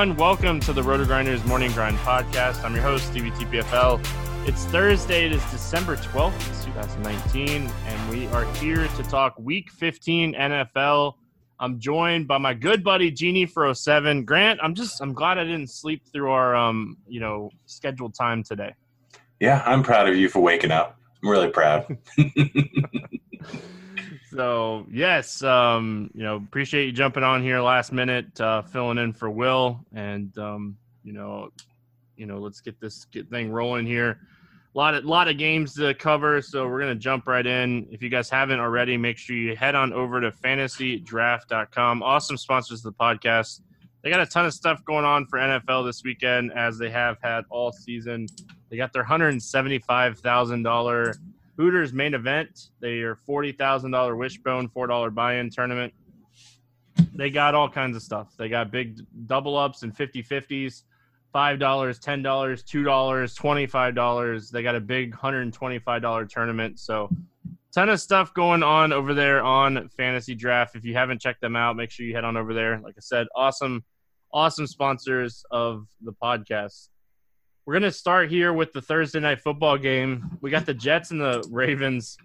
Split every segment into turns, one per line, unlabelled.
Everyone, welcome to the Roto Grinders Morning Grind Podcast. I'm your host, Stevie TPFL. It's Thursday, it is December 12th, 2019, and we are here to talk Week 15 NFL. I'm joined by my good buddy Genie for 07. Grant, I'm just I'm glad I didn't sleep through our um, you know, scheduled time today.
Yeah, I'm proud of you for waking up. I'm really proud.
So yes, um, you know, appreciate you jumping on here last minute, uh, filling in for Will, and um, you know, you know, let's get this get thing rolling here. A lot of lot of games to cover, so we're gonna jump right in. If you guys haven't already, make sure you head on over to fantasydraft.com. Awesome sponsors of the podcast. They got a ton of stuff going on for NFL this weekend, as they have had all season. They got their hundred and seventy-five thousand dollar Hooters main event. They are forty thousand dollar wishbone, four dollar buy-in tournament. They got all kinds of stuff. They got big double ups and 50-50s, five dollars, ten dollars, two dollars, twenty-five dollars. They got a big hundred and twenty-five dollar tournament. So ton of stuff going on over there on Fantasy Draft. If you haven't checked them out, make sure you head on over there. Like I said, awesome, awesome sponsors of the podcast. We're going to start here with the Thursday night football game. We got the Jets and the Ravens.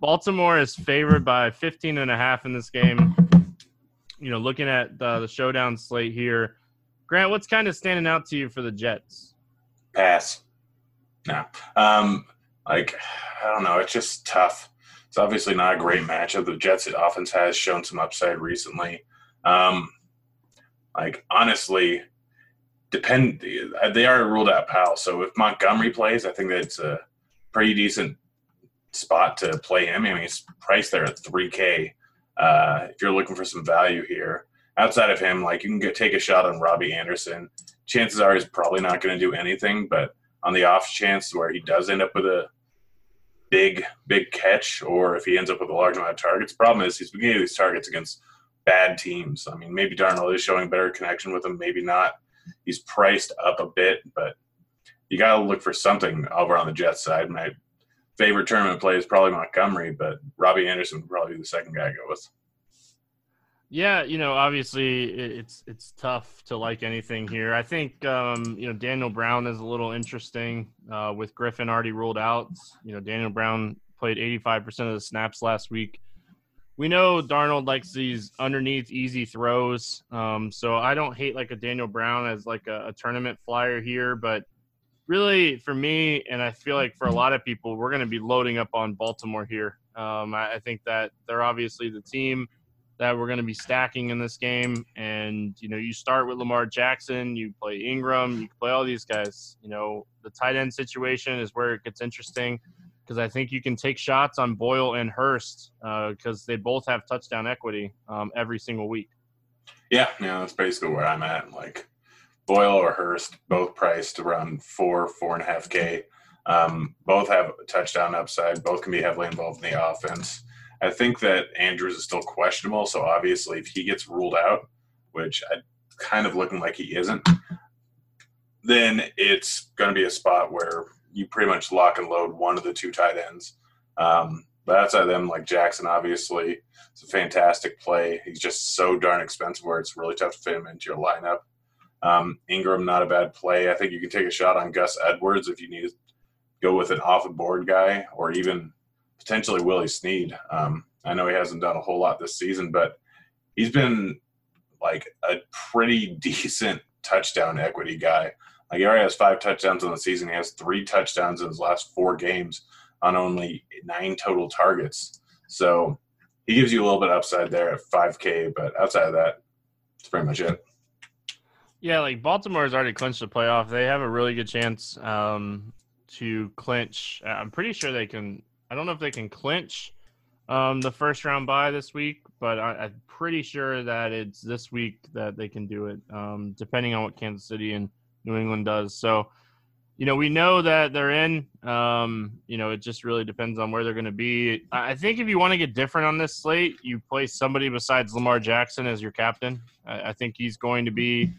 Baltimore is favored by 15 and a half in this game. You know, looking at the, the showdown slate here, Grant, what's kind of standing out to you for the Jets?
Pass. No. Um, like, I don't know. It's just tough. It's obviously not a great matchup. The Jets offense has shown some upside recently. Um, like, honestly, depend. They are ruled out Powell. So if Montgomery plays, I think that's a pretty decent spot to play him. I mean, he's priced there at 3K. Uh, if you're looking for some value here, outside of him, like you can get, take a shot on Robbie Anderson. Chances are he's probably not going to do anything, but on the off chance where he does end up with a big, big catch, or if he ends up with a large amount of targets, problem is he's getting these targets against bad teams. I mean, maybe Darnold is showing better connection with him, maybe not. He's priced up a bit, but you got to look for something over on the Jets side. My favorite tournament play is probably Montgomery, but Robbie Anderson would probably be the second guy I go with.
Yeah, you know, obviously it's it's tough to like anything here. I think um, you know Daniel Brown is a little interesting uh, with Griffin already ruled out. You know, Daniel Brown played 85% of the snaps last week. We know Darnold likes these underneath easy throws, um, so I don't hate like a Daniel Brown as like a, a tournament flyer here, but really for me, and I feel like for a lot of people, we're going to be loading up on Baltimore here. Um, I, I think that they're obviously the team that we're going to be stacking in this game. And, you know, you start with Lamar Jackson, you play Ingram, you play all these guys. You know, the tight end situation is where it gets interesting because I think you can take shots on Boyle and Hurst because uh, they both have touchdown equity um, every single week.
Yeah, yeah, that's basically where I'm at. Like Boyle or Hurst, both priced around four, four and a half K. Um, both have touchdown upside. Both can be heavily involved in the offense. I think that Andrews is still questionable. So obviously, if he gets ruled out, which I kind of looking like he isn't, then it's going to be a spot where you pretty much lock and load one of the two tight ends. Um, but outside them, like Jackson, obviously, it's a fantastic play. He's just so darn expensive where it's really tough to fit him into your lineup. Um, Ingram, not a bad play. I think you can take a shot on Gus Edwards if you need to go with an off the board guy or even potentially Willie Snead. Um, I know he hasn't done a whole lot this season, but he's been like a pretty decent touchdown equity guy. Like he already has five touchdowns in the season. He has three touchdowns in his last four games on only nine total targets. So he gives you a little bit upside there at 5K, but outside of that, it's pretty much it.
Yeah, like Baltimore has already clinched the playoff. They have a really good chance um, to clinch. I'm pretty sure they can I don't know if they can clinch um, the first round bye this week, but I, am pretty sure that it's this week that they can do it, um, depending on what Kansas City and New England does. So, you know, we know that they're in. Um, you know, it just really depends on where they're going to be. I think if you want to get different on this slate, you play somebody besides Lamar Jackson as your captain. I, I think he's going to be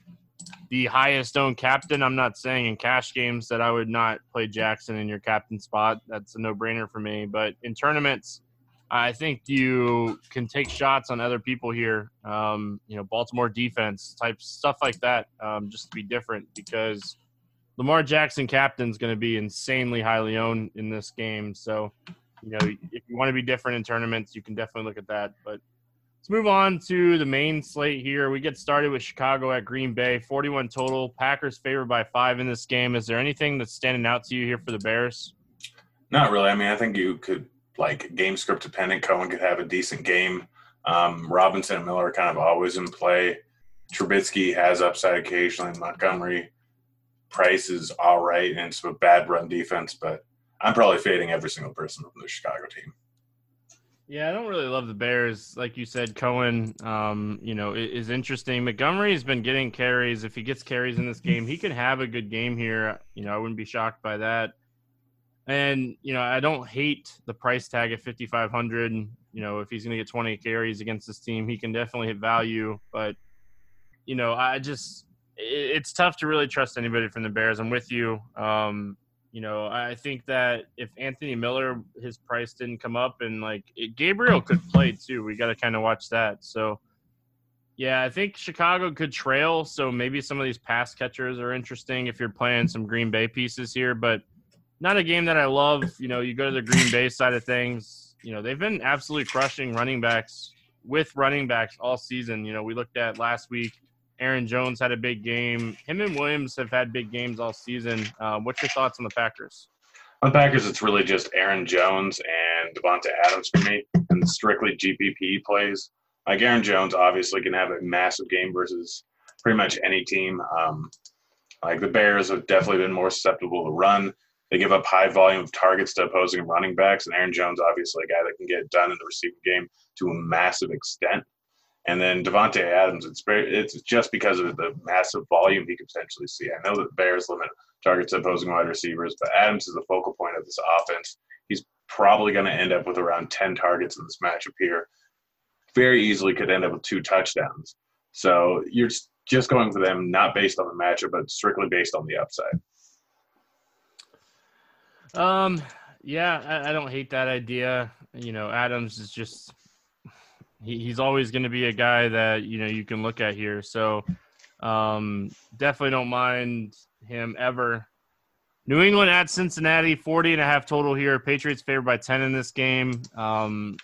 the highest owned captain. I'm not saying in cash games that I would not play Jackson in your captain spot. That's a no brainer for me. But in tournaments, I think you can take shots on other people here. Um, you know, Baltimore defense type stuff like that, um, just to be different because Lamar Jackson captain is going to be insanely highly owned in this game. So, you know, if you want to be different in tournaments, you can definitely look at that. But Let's move on to the main slate here. We get started with Chicago at Green Bay, 41 total. Packers favored by five in this game. Is there anything that's standing out to you here for the Bears?
Not really. I mean, I think you could, like, game script dependent. Cohen could have a decent game. Um, Robinson and Miller are kind of always in play. Trubisky has upside occasionally. Montgomery Price is all right, and it's a bad run defense, but I'm probably fading every single person from the Chicago team.
Yeah, I don't really love the Bears. Like you said, Cohen, um, you know, is interesting. Montgomery has been getting carries. If he gets carries in this game, he could have a good game here. You know, I wouldn't be shocked by that. And you know, I don't hate the price tag at 5500. You know, if he's going to get 20 carries against this team, he can definitely hit value. But you know, I just it's tough to really trust anybody from the Bears. I'm with you. Um, you know, I think that if Anthony Miller, his price didn't come up, and like it, Gabriel could play too. We got to kind of watch that. So, yeah, I think Chicago could trail. So maybe some of these pass catchers are interesting if you're playing some Green Bay pieces here, but not a game that I love. You know, you go to the Green Bay side of things. You know, they've been absolutely crushing running backs with running backs all season. You know, we looked at last week Aaron Jones had a big game. Him and Williams have had big games all season. Uh, what's your thoughts on the Packers?
On the Packers, it's really just Aaron Jones and Davante Adams for me, and strictly GPP plays. Like Aaron Jones, obviously can have a massive game versus pretty much any team. Um, like the Bears have definitely been more susceptible to run. They give up high volume of targets to opposing running backs, and Aaron Jones, obviously, a guy that can get done in the receiving game to a massive extent. And then Davante Adams, it's it's just because of the massive volume he could potentially see. I know that the Bears limit targets to opposing wide receivers, but Adams is the focal point of this offense. He's probably going to end up with around 10 targets in this matchup here. Very easily could end up with two touchdowns. So you're just going for them not based on the matchup, but strictly based on the upside.
Um, yeah, I, I don't hate that idea. You know, Adams is just he, he's always going to be a guy that you know you can look at here. So um, definitely don't mind him ever. New England at Cincinnati, 40 and a half total here. Patriots favored by 10 in this game. Um,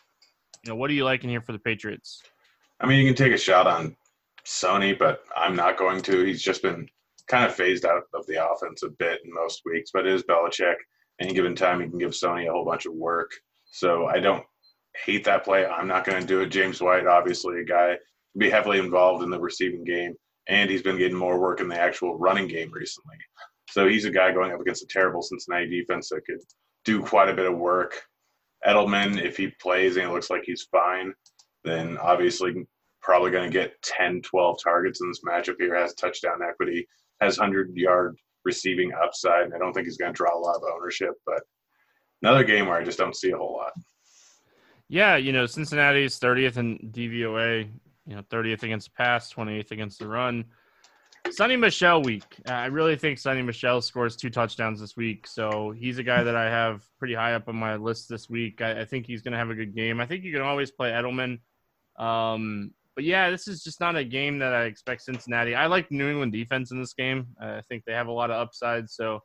you know, what are you liking here for the Patriots?
I mean, you can take a shot on Sony, but I'm not going to. He's just been kind of phased out of the offense a bit in most weeks, but it is Belichick. Any given time, he can give Sony a whole bunch of work. So I don't hate that play. I'm not going to do it. James White, obviously, a guy be heavily involved in the receiving game, and he's been getting more work in the actual running game recently. So he's a guy going up against a terrible Cincinnati defense that could do quite a bit of work. Edelman, if he plays and it looks like he's fine, then obviously probably going to get 10, 12 targets in this matchup here, has touchdown equity, has 100 yard receiving upside, and I don't think he's going to draw a lot of ownership, but another game where I just don't see a whole lot.
Yeah, you know, Cincinnati's 30th in DVOA, you know, 30th against the pass, 28th against the run. Sony Michel week. I really think Sony Michel scores two touchdowns this week. So he's a guy that I have pretty high up on my list this week. I, I think he's going to have a good game. I think you can always play Edelman. Um, but yeah, this is just not a game that I expect Cincinnati. I like New England defense in this game. I think they have a lot of upside. So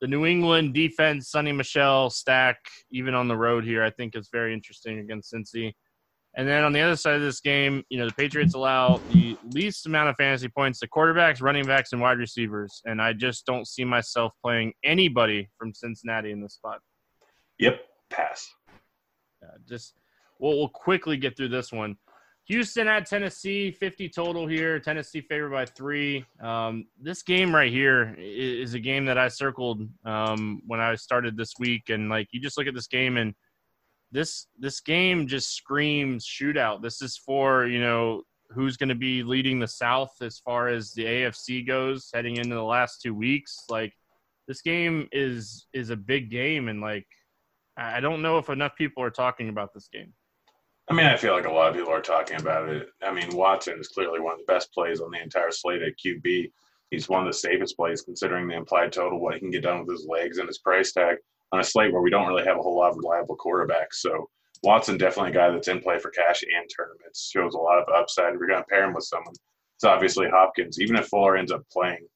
the New England defense, Sony Michel, stack, even on the road here, I think is very interesting against Cincy. And then on the other side of this game, you know, the Patriots allow the least amount of fantasy points to quarterbacks, running backs, and wide receivers. And I just don't see myself playing anybody from Cincinnati in this spot.
Yep, pass.
Uh, just we'll, we'll quickly get through this one. Houston at Tennessee, 50 total here. Tennessee favored by three. Um, this game right here is a game that I circled um, when I started this week. And like, you just look at this game and this this game just screams shootout. This is for you know who's going to be leading the South as far as the AFC goes heading into the last two weeks. Like this game is is a big game, and like I don't know if enough people are talking about this game.
I mean, I feel like a lot of people are talking about it. I mean, Watson is clearly one of the best plays on the entire slate at QB. He's one of the safest plays considering the implied total, what he can get done with his legs and his price tag on a slate where we don't really have a whole lot of reliable quarterbacks. So Watson definitely a guy that's in play for cash and tournaments. Shows a lot of upside. If you're going to pair him with someone, it's obviously Hopkins. Even if Fuller ends up playing,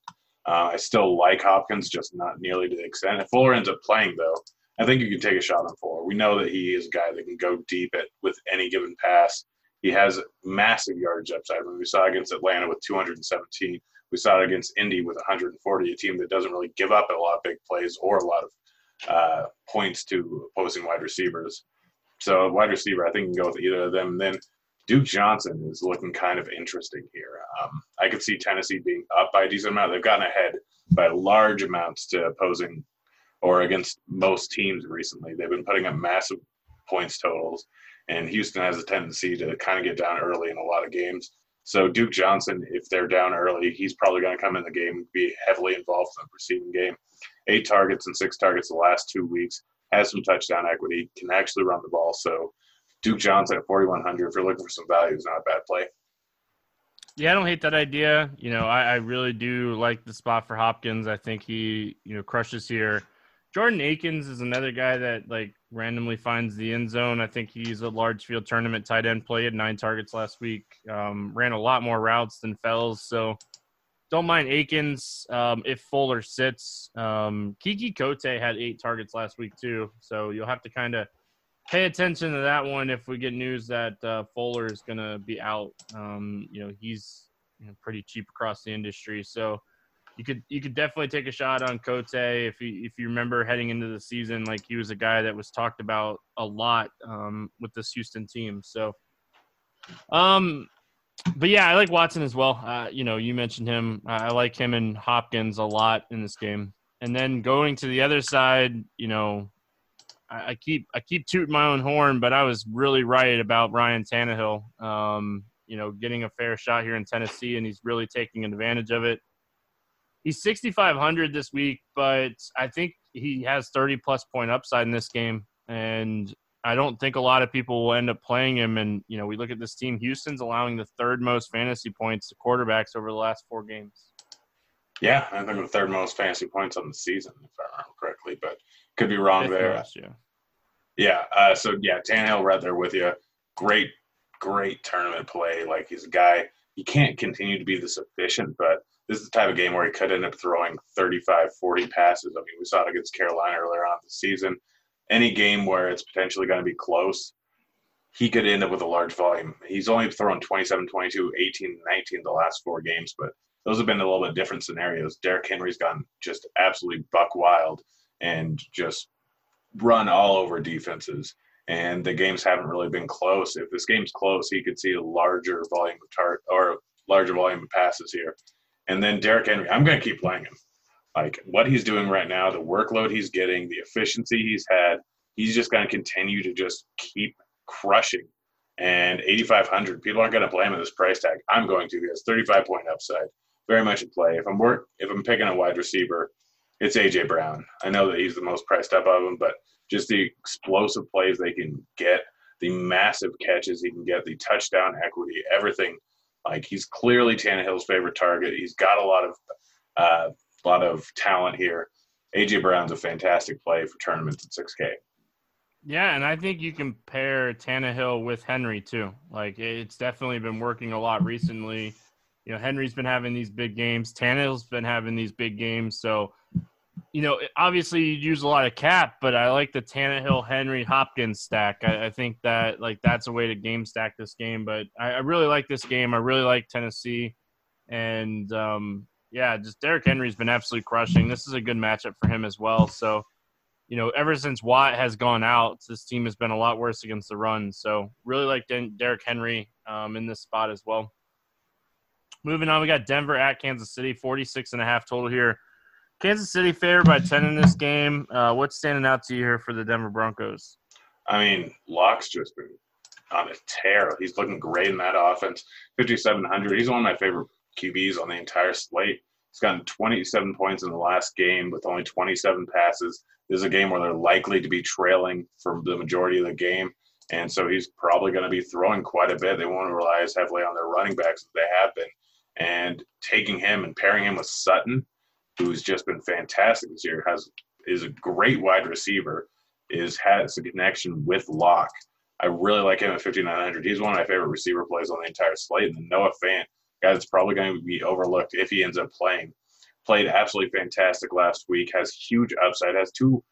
uh, I still like Hopkins, just not nearly to the extent. If Fuller ends up playing, though, I think you can take a shot on Fuller. We know that he is a guy that can go deep at with any given pass. He has massive yardage upside. When we saw against Atlanta with 217, we saw it against Indy with 140, a team that doesn't really give up a lot of big plays or a lot of uh, points to opposing wide receivers. So wide receiver, I think you can go with either of them. And then Duke Johnson is looking kind of interesting here. Um, I could see Tennessee being up by a decent amount. They've gotten ahead by large amounts to opposing or against most teams recently. They've been putting up massive points totals, and Houston has a tendency to kind of get down early in a lot of games. So Duke Johnson, if they're down early, he's probably going to come in the game, be heavily involved in the receiving game eight targets and six targets the last two weeks, has some touchdown equity, can actually run the ball. So Duke Johnson at 4,100, if you're looking for some value, is not a bad play.
Yeah, I don't hate that idea. You know, I, I really do like the spot for Hopkins. I think he, you know, crushes here. Jordan Akins is another guy that like randomly finds the end zone. I think he's a large field tournament tight end play. Had nine targets last week. Um, ran a lot more routes than Fells. So don't mind Akins um, if Fuller sits. Um, Keke Coutee had eight targets last week too, so you'll have to kind of pay attention to that one if we get news that uh, Fuller is going to be out. Um, you know, he's you know, pretty cheap across the industry, so you could you could definitely take a shot on Coutee if you if you remember heading into the season, like he was a guy that was talked about a lot um, with this Houston team. So, um, but yeah, I like Watson as well. Uh, you know, you mentioned him. I like him and Hopkins a lot in this game. And then going to the other side, you know, I, I keep I keep tooting my own horn, but I was really right about Ryan Tannehill. Um, you know, getting a fair shot here in Tennessee, and he's really taking advantage of it. He's 6,500 this week, but I think he has 30 plus point upside in this game. And I don't think a lot of people will end up playing him. And, you know, we look at this team. Houston's allowing the third most fantasy points to quarterbacks over the last four games.
Yeah, I think the third most fantasy points on the season, if I remember correctly, but could be wrong there. Most, yeah. Yeah. Uh, so, yeah, Tannehill right there with you. Great, great tournament play. Like, he's a guy, he can't continue to be this efficient, but this is the type of game where he could end up throwing 35, 40 passes. I mean, we saw it against Carolina earlier on the season any game where it's potentially going to be close, he could end up with a large volume. He's only thrown 27, 22, 18, 19 the last four games, but those have been a little bit different scenarios. Derrick Henry's gone just absolutely buck wild and just run all over defenses. and the games haven't really been close. If this game's close, he could see a larger volume of tar- or larger volume of passes here. And then Derrick Henry, I'm going to keep playing him. Like what he's doing right now, the workload he's getting, the efficiency he's had, he's just going to continue to just keep crushing. And 8,500, people aren't going to play him this price tag. I'm going to because 35 point upside, very much in play. If I'm work, if I'm picking a wide receiver, it's AJ Brown. I know that he's the most priced up of them, but just the explosive plays they can get, the massive catches he can get, the touchdown equity, everything. Like he's clearly Tannehill's favorite target. He's got a lot of uh, a lot of talent here. AJ Brown's a fantastic play for tournaments at 6K.
Yeah, and I think you can pair Tannehill with Henry too. Like it's definitely been working a lot recently. You know, Henry's been having these big games. Tannehill's been having these big games. So, you know, obviously you use a lot of cap, but I like the Tannehill, Henry, Hopkins stack. I, I think that like that's a way to game stack this game. But I, I really like this game. I really like Tennessee, and um, yeah, just Derrick Henry's been absolutely crushing. This is a good matchup for him as well. So, you know, ever since Watt has gone out, this team has been a lot worse against the run. So, really like Derrick Henry um, in this spot as well. Moving on, we got Denver at Kansas City, 46 and a half total here. Kansas City favored by 10 in this game. Uh, what's standing out to you here for the Denver Broncos?
I mean, Lock's just been on a tear. He's looking great in that offense. 5,700. He's one of my favorite QBs on the entire slate. He's gotten 27 points in the last game with only 27 passes. This is a game where they're likely to be trailing for the majority of the game. And so he's probably going to be throwing quite a bit. They won't rely as heavily on their running backs as they have been. And taking him and pairing him with Sutton, who's just been fantastic this year, has is a great wide receiver, is has a connection with Lock. I really like him at 5,900. He's one of my favorite receiver plays on the entire slate. And Noah Fant guy that's probably going to be overlooked if he ends up playing. Played absolutely fantastic last week. Has huge upside. Has two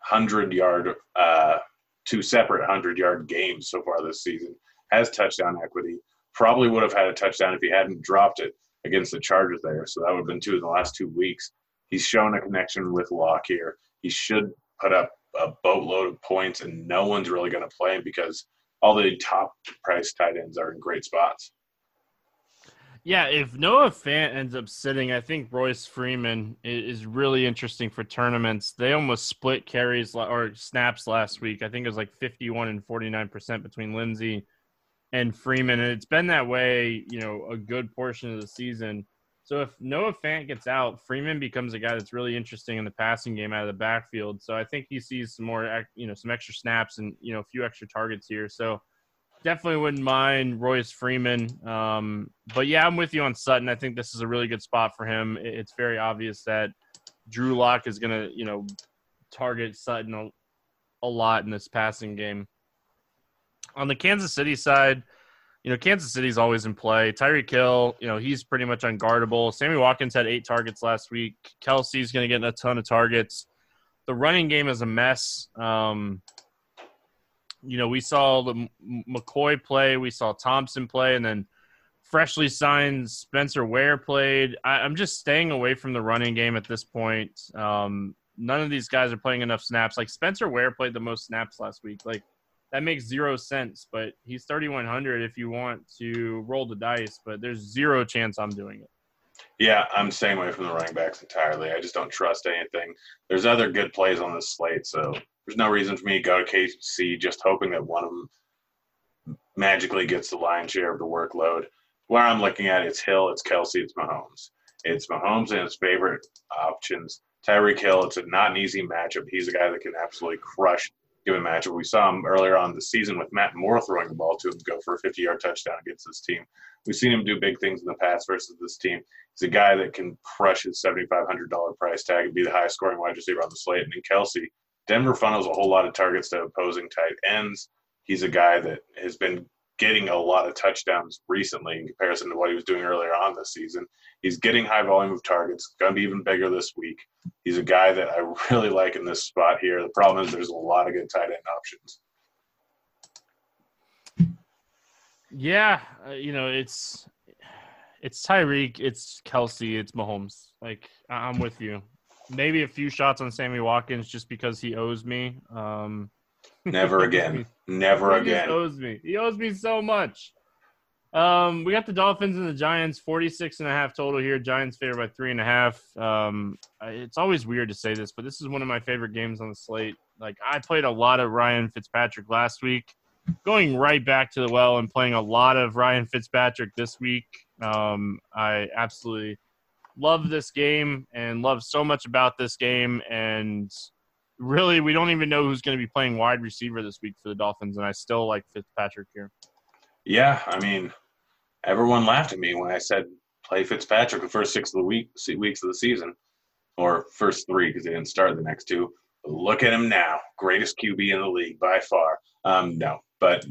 hundred yard, uh, two separate hundred yard games so far this season. Has touchdown equity. Probably would have had a touchdown if he hadn't dropped it against the Chargers there. So that would have been two in the last two weeks. He's shown a connection with Lock here. He should put up a boatload of points, and no one's really going to play him because all the top price tight ends are in great spots.
Yeah, if Noah Fant ends up sitting, I think Royce Freeman is really interesting for tournaments. They almost split carries or snaps last week. I think it was like 51 and 49% between Lindsay and Freeman. And it's been that way, you know, a good portion of the season. So if Noah Fant gets out, Freeman becomes a guy that's really interesting in the passing game out of the backfield. So I think he sees some more, you know, some extra snaps and, you know, a few extra targets here. So definitely wouldn't mind Royce Freeman. Um, but yeah, I'm with you on Sutton. I think this is a really good spot for him. It's very obvious that Drew Lock is going to, you know, target Sutton a, a lot in this passing game. On the Kansas City side, you know, Kansas City's always in play. Tyreek Hill, you know, he's pretty much unguardable. Sammy Watkins had eight targets last week. Kelce's going to get a ton of targets. The running game is a mess. Um, you know, we saw the McCoy play, we saw Thompson play, and then freshly signed Spencer Ware played. I, am just staying away from the running game at this point. Um, none of these guys are playing enough snaps. Like Spencer Ware played the most snaps last week. Like that makes zero sense, but he's 3,100 if you want to roll the dice, but there's zero chance I'm doing it.
Yeah, I'm staying away from the running backs entirely. I just don't trust anything. There's other good plays on this slate, so there's no reason for me to go to KC just hoping that one of them magically gets the lion's share of the workload. Where I'm looking at it's Hill, it's Kelce, it's Mahomes. It's Mahomes and his favorite options. Tyreek Hill, it's a, not an easy matchup. He's a guy that can absolutely crush given matchup. We saw him earlier on the season with Matt Moore throwing the ball to him, go for a 50 yard touchdown against this team. We've seen him do big things in the past versus this team. He's a guy that can crush his $7,500 price tag and be the highest scoring wide receiver on the slate. And then Kelce, Denver funnels a whole lot of targets to opposing tight ends. He's a guy that has been getting a lot of touchdowns recently in comparison to what he was doing earlier on this season. He's getting high volume of targets, going to be even bigger this week. He's a guy that I really like in this spot here. The problem is there's a lot of good tight end options.
Yeah, uh, you know, it's it's Tyreek, it's Kelce, it's Mahomes. Like I'm with you maybe a few shots on Sammy Watkins just because he owes me. Um,
Never again. Never
he
again.
He owes me. He owes me so much. Um, we got the Dolphins and the Giants, 46 and a half total here. Giants favored by three and a half. Um, it's always weird to say this, but this is one of my favorite games on the slate. Like I played a lot of Ryan Fitzpatrick last week, going right back to the well and playing a lot of Ryan Fitzpatrick this week. Um, I absolutely love this game and love so much about this game. And really, we don't even know who's going to be playing wide receiver this week for the Dolphins, and I still like Fitzpatrick here.
Yeah, I mean, everyone laughed at me when I said play Fitzpatrick the first six of the week weeks of the season, or first three because they didn't start the next two. Look at him now, greatest QB in the league by far. Um, no, but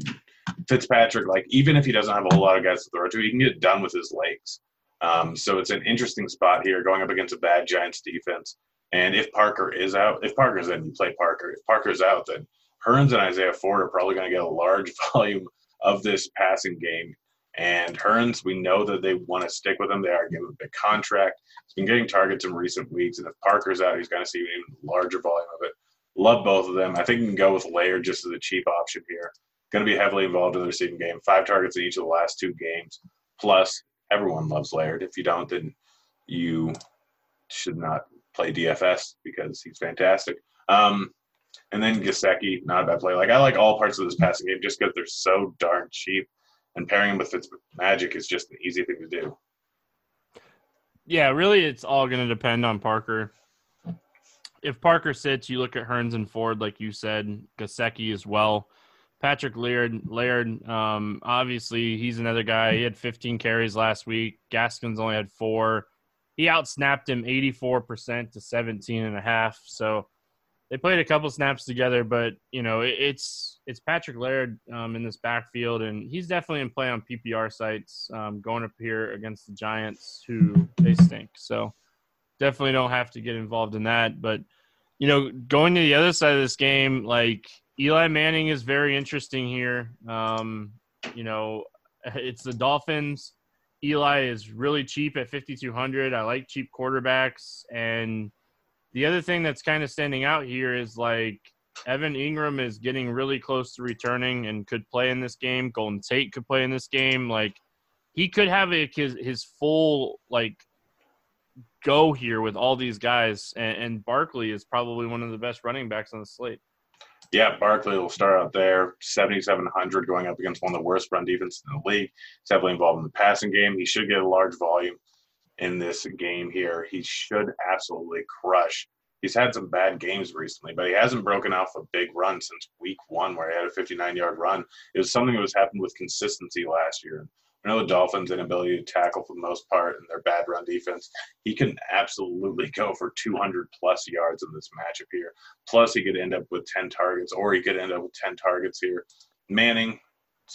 Fitzpatrick, like even if he doesn't have a whole lot of guys to throw to, he can get done with his legs. Um, so it's an interesting spot here, going up against a bad Giants defense. And if Parker is out, if Parker's in, you play Parker. If Parker's out, then Hurns and Isaiah Ford are probably going to get a large volume of this passing game. And Hurns, we know that they want to stick with him. They are giving him a big contract. He's been getting targets in recent weeks. And if Parker's out, he's going to see an even larger volume of it. Love both of them. I think you can go with Laird just as a cheap option here. Going to be heavily involved in the receiving game. Five targets in each of the last two games. Plus, everyone loves Laird. If you don't, then you should not play DFS because he's fantastic. Um, and then Gesicki, not a bad play. Like I like all parts of this passing game just because they're so darn cheap, and pairing him with Fitzmagic is just an easy thing to do.
Yeah, really, it's all going to depend on Parker. If Parker sits, you look at Hurns and Ford, like you said, Gesicki as well. Patrick Laird, Laird, um, obviously he's another guy. He had 15 carries last week. Gaskins only had four. He outsnapped him 84% to 17 and a half. So they played a couple snaps together, but you know it, it's it's Patrick Laird um, in this backfield, and he's definitely in play on PPR sites um, going up here against the Giants, who they stink. So definitely don't have to get involved in that. But you know, going to the other side of this game, like Eli Manning is very interesting here. Um, you know, it's the Dolphins. Eli is really cheap at 5200. I like cheap quarterbacks and the other thing that's kind of standing out here is like Evan Engram is getting really close to returning and could play in this game. Golden Tate could play in this game. Like he could have a, his his full like go here with all these guys, and, and Barkley is probably one of the best running backs on the slate.
Yeah, Barkley will start out there, 7,700 going up against one of the worst run defenses in the league. He's heavily involved in the passing game. He should get a large volume in this game here. He should absolutely crush. He's had some bad games recently, but he hasn't broken off a big run since week one, where he had a 59 yard run. It was something that was happened with consistency last year. I know the Dolphins' inability to tackle for the most part and their bad run defense. He can absolutely go for 200 plus yards in this matchup here. Plus, he could end up with 10 targets, or he could end up with 10 targets here. Manning,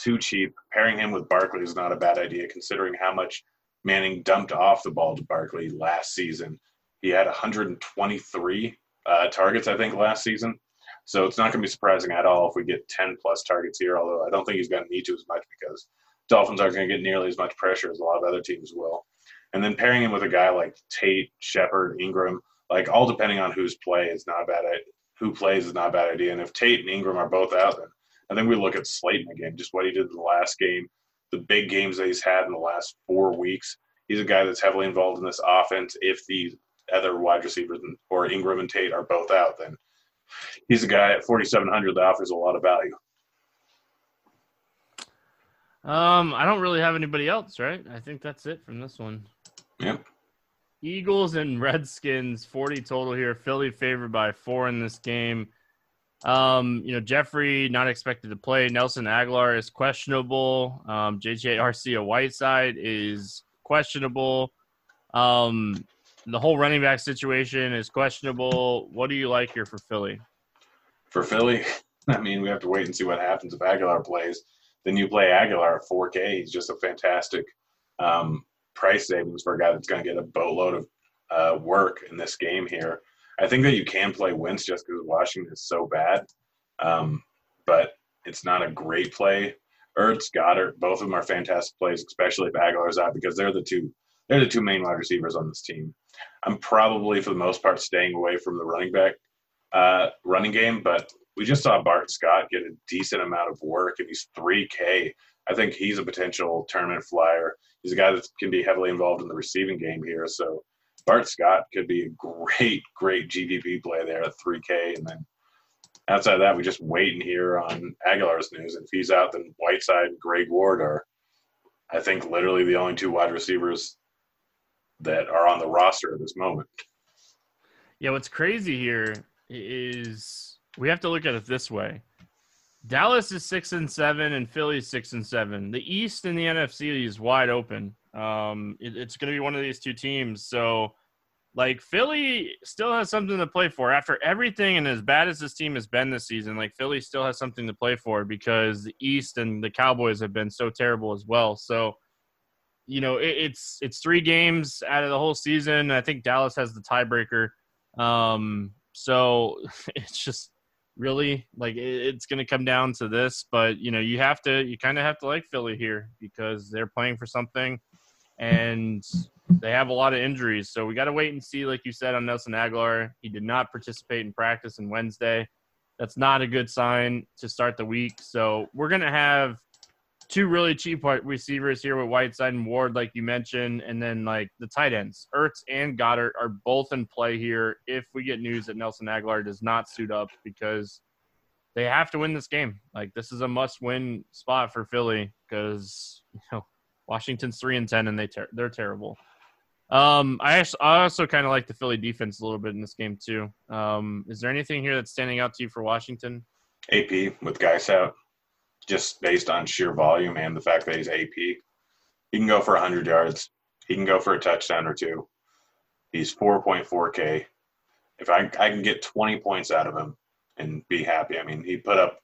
too cheap. Pairing him with Barkley is not a bad idea, considering how much Manning dumped off the ball to Barkley last season. He had 123 uh, targets, I think, last season. So it's not going to be surprising at all if we get 10 plus targets here, although I don't think he's going to need to as much because Dolphins aren't going to get nearly as much pressure as a lot of other teams will. And then pairing him with a guy like Tate, Shepard, Engram, like all depending on who's play is not a bad. Who plays is not a bad idea. And if Tate and Engram are both out, then I think we look at Slayton again, just what he did in the last game, the big games that he's had in the last four weeks. He's a guy that's heavily involved in this offense. If the other wide receivers or Engram and Tate are both out, then he's a guy at 4,700 that offers a lot of value.
Um, I don't really have anybody else, right? I think that's it from this one.
Yep.
Eagles and Redskins, 40 total here. Philly favored by four in this game. Um, you know, Jeffery not expected to play. Nelson Agholor is questionable. Um, JJ Arcega Whiteside is questionable. Um, the whole running back situation is questionable. What do you like here for Philly?
For Philly, I mean, we have to wait and see what happens if Agholor plays. Then you play Agholor at 4K. He's just a fantastic um, price savings for a guy that's going to get a boatload of uh, work in this game here. I think that you can play Wentz just because Washington is so bad, um, but it's not a great play. Ertz, Goedert, both of them are fantastic plays, especially if Agholor's out because they're the two they're the two main wide receivers on this team. I'm probably for the most part staying away from the running back uh, running game, but we just saw Boston Scott get a decent amount of work, and he's 3K. I think he's a potential tournament flyer. He's a guy that can be heavily involved in the receiving game here. So Boston Scott could be a great, great GPP play there at 3K. And then outside of that, we just waiting here on Agholor's news. And if he's out, then Whiteside and Greg Ward are, I think, literally the only two wide receivers that are on the roster at this moment.
Yeah, what's crazy here is we have to look at it this way. Dallas is six and seven, and Philly's six and seven. The East and the NFC is wide open. Um, it, it's going to be one of these two teams. So, like Philly still has something to play for after everything, and as bad as this team has been this season, like Philly still has something to play for because the East and the Cowboys have been so terrible as well. So, you know, it, it's it's three games out of the whole season. I think Dallas has the tiebreaker. Um, so it's just really like it's going to come down to this. But you know, you have to you kind of have to like Philly here because they're playing for something, and they have a lot of injuries. So we got to wait and see. Like you said on Nelson Agholor he did not participate in practice on Wednesday. That's not a good sign to start the week. So we're going to have two really cheap receivers here with Whiteside and Ward, like you mentioned, and then like the tight ends, Ertz and Goedert are both in play here. If we get news that Nelson Agholor does not suit up, because they have to win this game. Like this is a must-win spot for Philly because you know Washington's three and ten and they ter- they're terrible. Um, I, I also kind of like the Philly defense a little bit in this game too. Um, is there anything here that's standing out to you for Washington?
AP with guys out just based on sheer volume and the fact that he's AP. He can go for 100 yards. He can go for a touchdown or two. He's 4.4K. If I, I can get 20 points out of him and be happy, I mean, he put up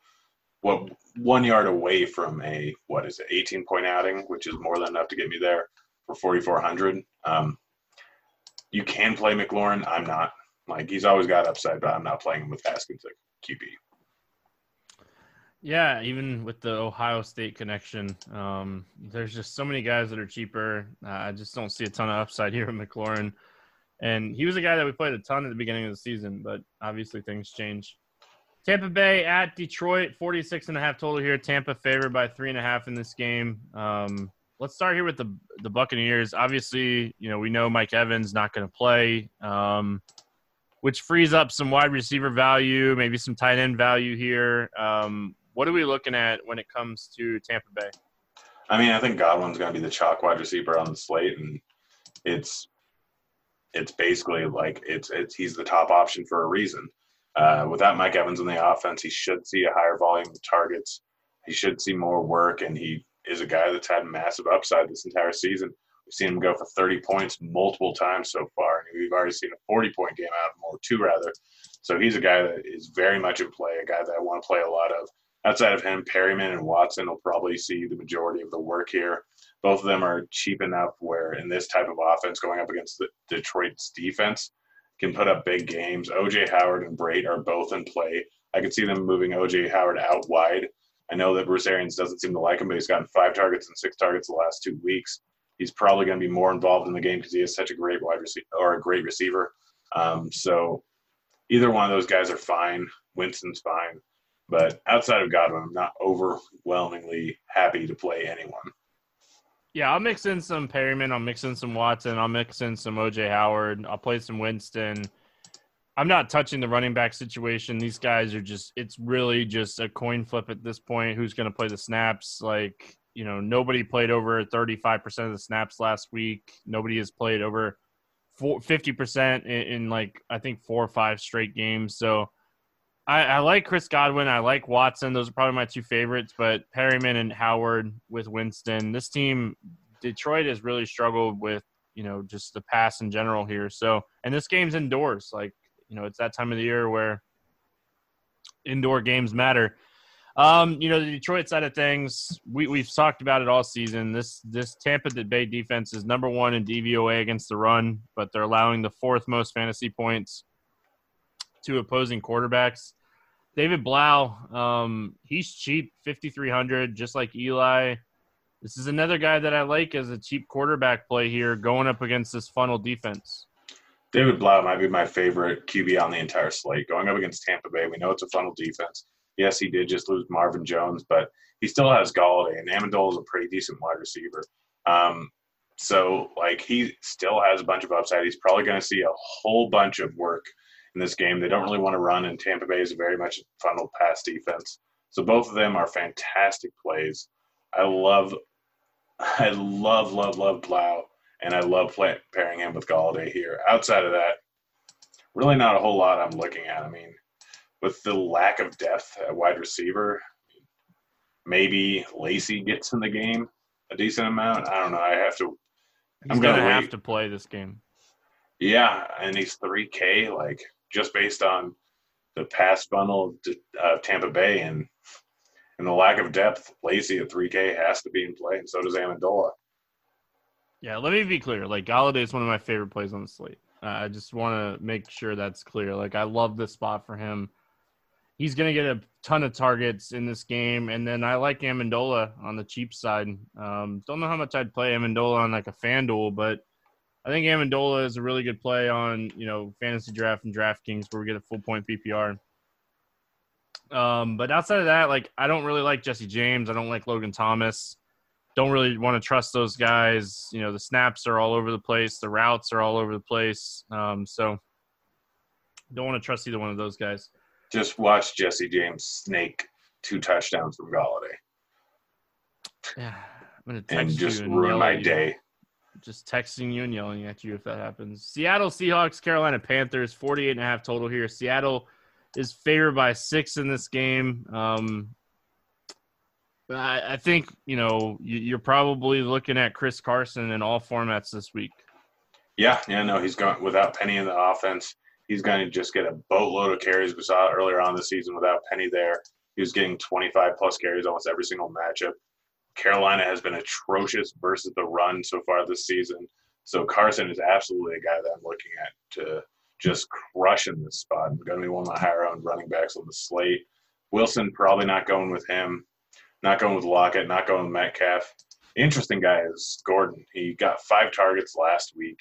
what one yard away from a what is it 18 point outing, which is more than enough to get me there for 4,400. Um, you can play McLaurin. I'm not. Like he's always got upside, but I'm not playing him with Haskins at QB.
Yeah, even with the Ohio State connection, um, there's just so many guys that are cheaper. Uh, I just don't see a ton of upside here with McLaurin. And he was a guy that we played a ton at the beginning of the season, but obviously things change. Tampa Bay at Detroit, 46 and a half total here. Tampa favored by three and a half in this game. Um, let's start here with the the Buccaneers. Obviously, you know we know Mike Evans not going to play, um, which frees up some wide receiver value, maybe some tight end value here. Um, what are we looking at when it comes to Tampa Bay?
I mean, I think Godwin's going to be the chalk wide receiver on the slate, and it's it's basically like it's it's he's the top option for a reason. Uh, without Mike Evans in the offense, he should see a higher volume of targets. He should see more work, and he is a guy that's had massive upside this entire season. We've seen him go for 30 points multiple times so far, and we've already seen a 40 point game out of him, or two rather. So he's a guy that is very much in play, a guy that I want to play a lot of outside of him, Perriman and Watson will probably see the majority of the work here. Both of them are cheap enough where, in this type of offense, going up against the Detroit's defense, can put up big games. OJ Howard and Brate are both in play. I could see them moving OJ Howard out wide. I know that Bruce Arians doesn't seem to like him, but he's gotten five targets and six targets the last two weeks. He's probably going to be more involved in the game because he is such a great wide receiver or a great receiver. Um, so either one of those guys are fine. Winston's fine. But outside of Godwin, I'm not overwhelmingly happy to play anyone.
Yeah, I'll mix in some Perriman. I'll mix in some Watson. I'll mix in some OJ Howard. I'll play some Winston. I'm not touching the running back situation. These guys are just, it's really just a coin flip at this point. Who's going to play the snaps? Like, you know, nobody played over 35% of the snaps last week. Nobody has played over 50% in, in like, I think four or five straight games. So, I, I, like Chris Godwin. I like Watson. Those are probably my two favorites. But Perriman and Howard with Winston. This team, Detroit has really struggled with you know just the pass in general here. So and this game's indoors. Like you know it's that time of the year where indoor games matter. Um, you know the Detroit side of things, we we've talked about it all season. This this Tampa Bay defense is number one in DVOA against the run, but they're allowing the fourth most fantasy points to opposing quarterbacks. David Blough, um, he's cheap, 5,300, just like Eli. This is another guy that I like as a cheap quarterback play here going up against this funnel defense.
David Blough might be my favorite QB on the entire slate. Going up against Tampa Bay, we know it's a funnel defense. Yes, he did just lose Marvin Jones, but he still has Golladay, and Amendola is a pretty decent wide receiver. Um, so, like, he still has a bunch of upside. He's probably going to see a whole bunch of work in this game. They don't really want to run, and Tampa Bay is very much a funnel pass defense. So both of them are fantastic plays. I love, I love, love, love Blough, and I love play, pairing him with Golladay here. Outside of that, really not a whole lot I'm looking at. I mean, with the lack of depth at wide receiver, maybe Lacy gets in the game a decent amount. I don't know. I have to.
He's I'm gonna, gonna have to play this game.
Yeah, and he's three K. Like just based on the pass funnel of Tampa Bay and and the lack of depth, Lacy at 3K has to be in play, and so does Amendola.
Yeah, let me be clear. Like Golladay is one of my favorite plays on the slate. Uh, I just want to make sure that's clear. Like I love this spot for him. He's going to get a ton of targets in this game, and then I like Amendola on the cheap side. Um, don't know how much I'd play Amendola on like a FanDuel, but I think Amendola is a really good play on you know fantasy draft and DraftKings where we get a full point PPR. Um, but outside of that, like I don't really like Jesse James. I don't like Logan Thomas. Don't really want to trust those guys. You know, the snaps are all over the place. The routes are all over the place. Um, so don't want to trust either one of those guys.
Just watch Jesse James snake two touchdowns from Golladay.
Yeah,
I'm gonna text and just and ruin my day
just texting you and yelling at you if that happens. Seattle Seahawks, Carolina Panthers, 48 and a half total here. Seattle is favored by six in this game. Um, I, I think, you know, you, are probably looking at Chris Carson in all formats this week.
Yeah, yeah, no, he's going without Penny in the offense. He's going to just get a boatload of carries. We saw earlier on the season without Penny there. He was getting 25 plus carries almost every single matchup. Carolina has been atrocious versus the run so far this season. So Carson is absolutely a guy that I'm looking at to just crush in this spot. I'm going to be one of my higher owned running backs on the slate. Wilson probably not going with him, not going with Lockett, not going with Metcalf. interesting guy is Gordon. He got five targets last week.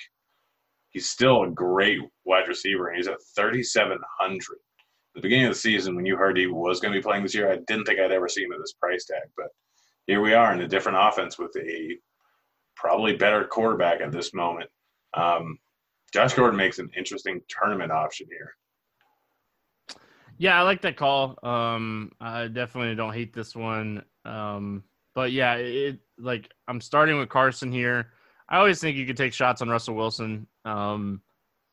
He's still a great wide receiver. He's at 3,700. The beginning of the season, when you heard he was going to be playing this year, I didn't think I'd ever see him at this price tag, but here we are in a different offense with a probably better quarterback at this moment. Um, Josh Gordon makes an interesting tournament option here.
Yeah, I like that call. Um, I definitely don't hate this one. Um, but yeah, it like I'm starting with Carson here. I always think you could take shots on Russell Wilson. Um,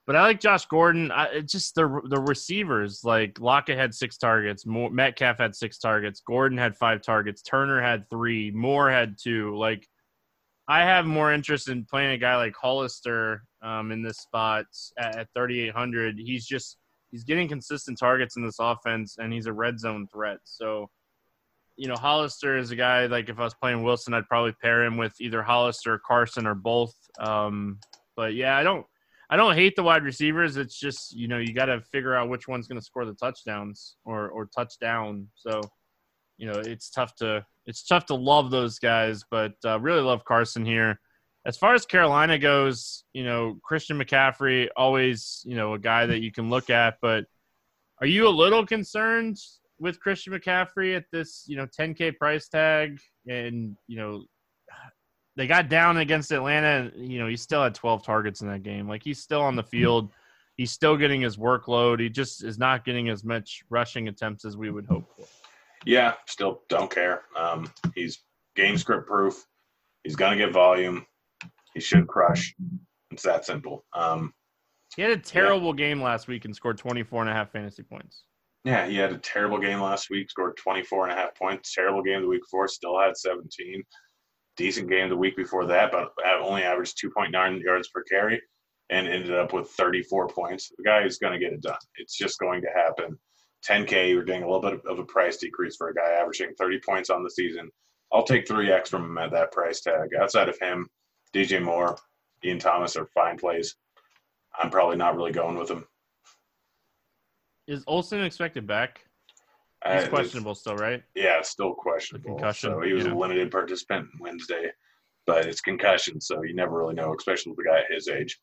but I like Josh Gordon. I, just the the receivers. Like Lockett had six targets. More, Metcalf had six targets. Gordon had five targets. Turner had three. Moore had two. Like I have more interest in playing a guy like Hollister um, in this spot at, at 3,800. He's just he's getting consistent targets in this offense, and he's a red zone threat. So, you know, Hollister is a guy like if I was playing Wilson, I'd probably pair him with either Hollister, or Carson, or both. Um, but yeah, I don't. I don't hate the wide receivers. It's just you know you got to figure out which one's going to score the touchdowns or or touchdown. So you know it's tough to it's tough to love those guys, but uh, really love Carson here. As far as Carolina goes, you know Christian McCaffrey always you know a guy that you can look at, but are you a little concerned with Christian McCaffrey at this you know 10k price tag and you know they got down against Atlanta. And, you know, he still had 12 targets in that game. Like he's still on the field. He's still getting his workload. He just is not getting as much rushing attempts as we would hope for.
Yeah, still don't care. Um, he's game script proof. He's going to get volume. He should crush. It's that simple. Um,
he had a terrible yeah. game last week and scored 24 and a half fantasy points.
Yeah, he had a terrible game last week, scored 24 and a half points. Terrible game the week before, still had 17 decent game the week before that, but only averaged 2.9 yards per carry and ended up with 34 points. The guy is going to get it done. It's just going to happen. 10K, you're getting a little bit of a price decrease for a guy averaging 30 points on the season. I'll take 3X from him at that price tag. Outside of him, DJ Moore, Ian Thomas are fine plays. I'm probably not really going with them.
Is Olsen expected back? He's uh, questionable still, right?
Yeah, still questionable. concussion. So he was yeah. a limited participant Wednesday, but it's concussion, so you never really know, especially with a guy his age.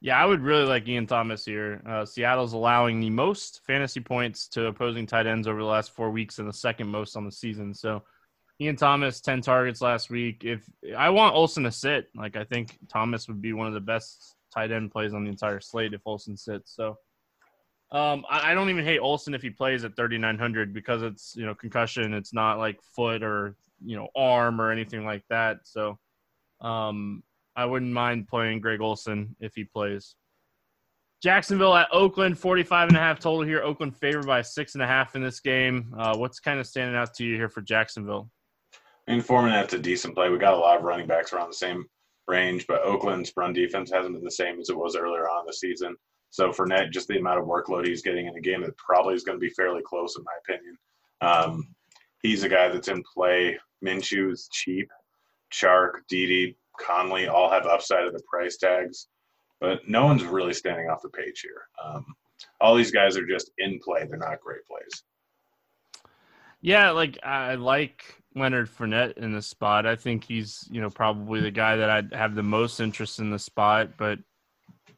Yeah, I would really like Ian Thomas here. Uh, Seattle's allowing the most fantasy points to opposing tight ends over the last four weeks and the second most on the season. So Ian Thomas, 10 targets last week. If I want Olsen to sit, like I think Thomas would be one of the best tight end plays on the entire slate if Olsen sits. So um, I, I don't even hate Olsen if he plays at 3,900 because it's, you know, concussion. It's not like foot or, you know, arm or anything like that. So um, I wouldn't mind playing Greg Olsen if he plays. Jacksonville at Oakland, 45 and a half total here. Oakland favored by six and a half in this game. Uh, what's kind of standing out to you here for Jacksonville?
I mean, Foreman had a decent play. We got a lot of running backs around the same range, but Oakland's run defense hasn't been the same as it was earlier on the season. So Fournette, just the amount of workload he's getting in a game that probably is going to be fairly close, in my opinion. Um, he's a guy that's in play. Minshew's cheap. Chark, Dede, Conley all have upside of the price tags, but no one's really standing off the page here. Um, all these guys are just in play. They're not great plays.
Yeah, like I like Leonard Fournette in the spot. I think he's, you know, probably the guy that I'd have the most interest in the spot, but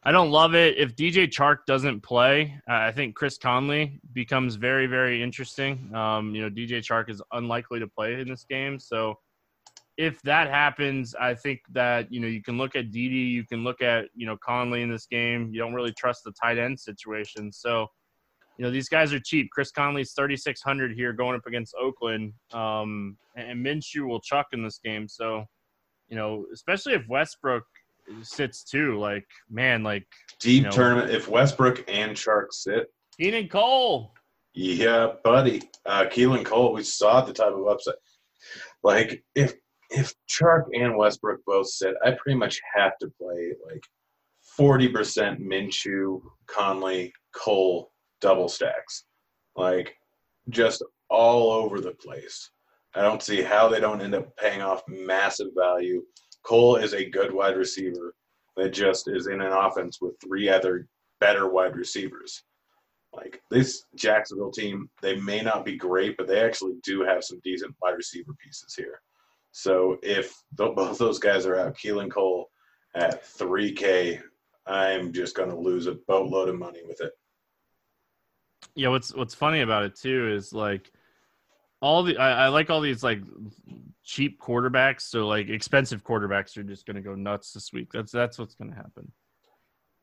I don't love it. If DJ Chark doesn't play, I think Chris Conley becomes very, very interesting. Um, you know, DJ Chark is unlikely to play in this game. So if that happens, I think that, you know, you can look at Dede, you can look at, you know, Conley in this game. You don't really trust the tight end situation. So, you know, these guys are cheap. Chris Conley's 3,600 here going up against Oakland. Um, and Minshew will chuck in this game. So, you know, especially if Westbrook sits too, like, man, like.
Deep
you know,
tournament. If Westbrook and Chark sit.
Keenan Cole.
Yeah, buddy. Uh, Keelan Cole, we saw the type of upset. Like, if if Chark and Westbrook both sit, I pretty much have to play like 40% Minshew, Conley, Cole, double stacks. Like, just all over the place. I don't see how they don't end up paying off massive value. Cole is a good wide receiver that just is in an offense with three other better wide receivers. Like this Jacksonville team, they may not be great, but they actually do have some decent wide receiver pieces here. So if both those guys are out, Keelan Cole at 3K, I'm just going to lose a boatload of money with it.
Yeah, what's what's funny about it too is like all the I, I like all these like cheap quarterbacks. So like expensive quarterbacks are just going to go nuts this week. That's that's what's going to happen.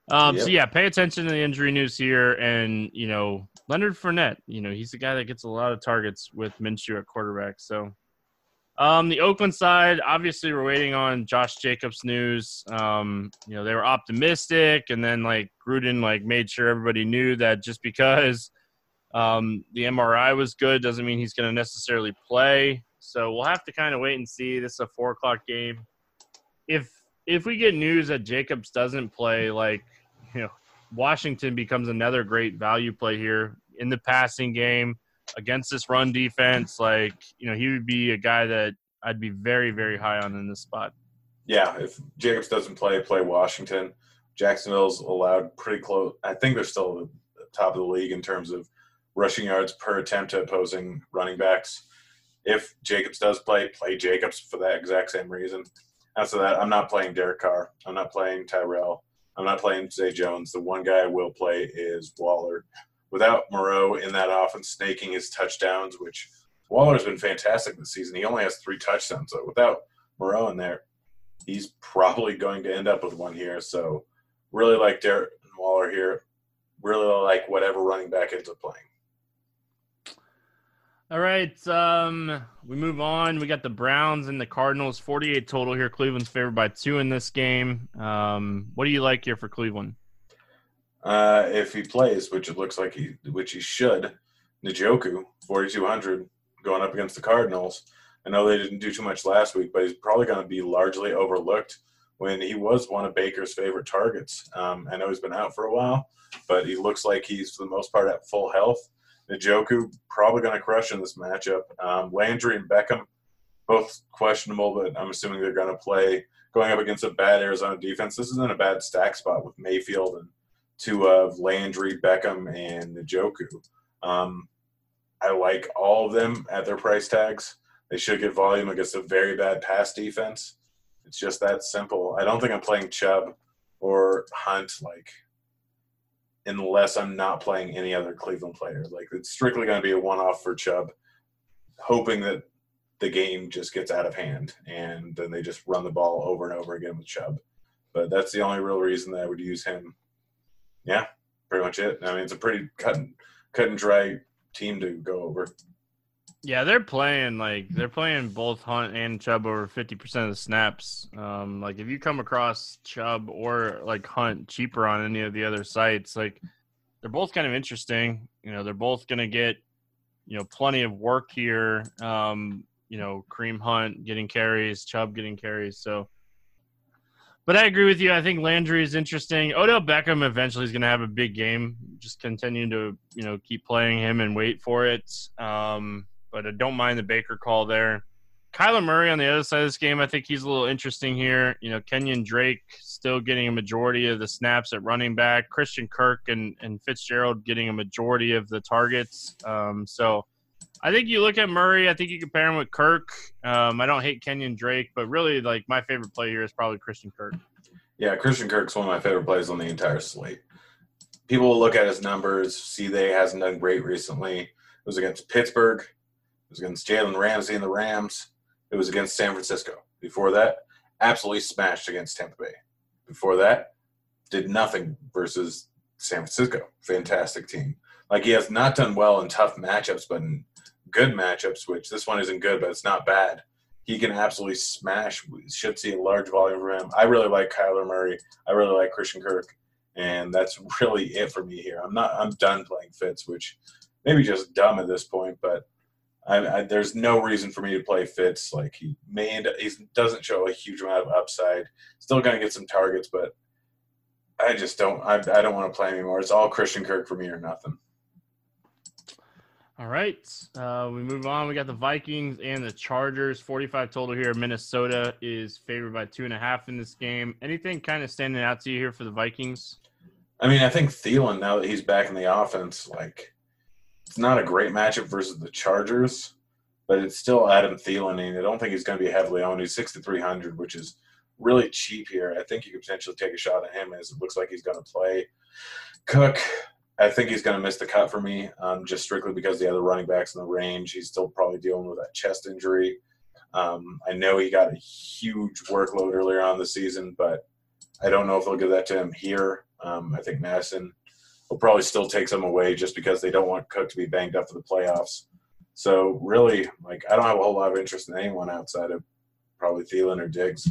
Um, yep. So yeah, pay attention to the injury news here, and you know Leonard Fournette. You know he's the guy that gets a lot of targets with Minshew at quarterback. So um, the Oakland side, obviously, we're waiting on Josh Jacobs news. Um, you know, they were optimistic, and then like Gruden like made sure everybody knew that just because um, the MRI was good doesn't mean he's going to necessarily play. So we'll have to kind of wait and see. This is a four o'clock game. If if we get news that Jacobs doesn't play, like you know, Washington becomes another great value play here in the passing game against this run defense, like you know, he would be a guy that I'd be very, very high on in this spot.
Yeah, if Jacobs doesn't play, play Washington. Jacksonville's allowed pretty close. I think they're still at the top of the league in terms of rushing yards per attempt opposing running backs. If Jacobs does play, play Jacobs for that exact same reason. After that, I'm not playing Derek Carr. I'm not playing Tyrell. I'm not playing Zay Jones. The one guy I will play is Waller without Moreau in that offense snaking his touchdowns, which Waller's been fantastic this season. He only has three touchdowns. So without Moreau in there, he's probably going to end up with one here. So really like Derek and Waller here. Really like whatever running back ends up playing.
All right, um, we move on. We got the Browns and the Cardinals, 48 total here. Cleveland's favored by two in this game. Um, what do you like here for Cleveland?
Uh, if he plays, which it looks like he, which he should, Njoku, 4,200, going up against the Cardinals. I know they didn't do too much last week, but he's probably going to be largely overlooked when he was one of Baker's favorite targets. Um, I know he's been out for a while, but he looks like he's, for the most part, at full health. Njoku probably going to crush in this matchup. Um, Landry and Beckham, both questionable, but I'm assuming they're going to play going up against a bad Arizona defense. This isn't a bad stack spot with Mayfield and two of Landry, Beckham, and Njoku. Um, I like all of them at their price tags. They should get volume against a very bad pass defense. It's just that simple. I don't think I'm playing Chubb. or Hunt, like unless I'm not playing any other Cleveland player. Like it's strictly going to be a one-off for Chubb, hoping that the game just gets out of hand and then they just run the ball over and over again with Chubb. But that's the only real reason that I would use him. Yeah, pretty much it. I mean, it's a pretty cut and, cut and dry team to go over.
Yeah, they're playing like they're playing both Hunt and Chubb over fifty percent of the snaps. Um, like if you come across Chubb or like Hunt cheaper on any of the other sites, like they're both kind of interesting. You know, they're both going to get you know plenty of work here. Um, you know, Kareem Hunt getting carries, Chubb getting carries. So, but I agree with you. I think Landry is interesting. Odell Beckham eventually is going to have a big game. Just continue to you know keep playing him and wait for it. Um, but I don't mind the Baker call there. Kyler Murray on the other side of this game, I think he's a little interesting here. You know, Kenyon Drake still getting a majority of the snaps at running back. Christian Kirk and, and Fitzgerald getting a majority of the targets. Um, so I think you look at Murray. I think you compare him with Kirk. Um, I don't hate Kenyon Drake, but really, like my favorite play here is probably Christian Kirk.
Yeah, Christian Kirk's one of my favorite plays on the entire slate. People will look at his numbers, see they hasn't done great recently. It was against Pittsburgh. It was against Jalen Ramsey and the Rams. It was against San Francisco. Before that, absolutely smashed against Tampa Bay. Before that, did nothing versus San Francisco. Fantastic team. Like he has not done well in tough matchups, but in good matchups, which this one isn't good, but it's not bad. He can absolutely smash. Should see a large volume from him. I really like Kyler Murray. I really like Christian Kirk, and that's really it for me here. I'm not. I'm done playing Fitz, which maybe just dumb at this point, but I, I, there's no reason for me to play Fitz. Like he made, he doesn't show a huge amount of upside. Still going to get some targets, but I just don't. I, I don't want to play anymore. It's all Christian Kirk for me or nothing.
All right, uh, we move on. We got the Vikings and the Chargers. 45 total here. Minnesota is favored by two and a half in this game. Anything kind of standing out to you here for the Vikings?
I mean, I think Thielen now that he's back in the offense, like it's not a great matchup versus the Chargers, but it's still Adam Thielen, and I don't think he's going to be heavily owned. He's 6,300, which is really cheap here. I think you could potentially take a shot at him as it looks like he's going to play. Cook, I think he's going to miss the cut for me, um, just strictly because the other running backs in the range. He's still probably dealing with that chest injury. Um, I know he got a huge workload earlier on the season, but I don't know if they'll give that to him here. Um, I think Mattison will probably still take some away just because they don't want Cook to be banged up for the playoffs. So really, like I don't have a whole lot of interest in anyone outside of probably Thielen or Diggs.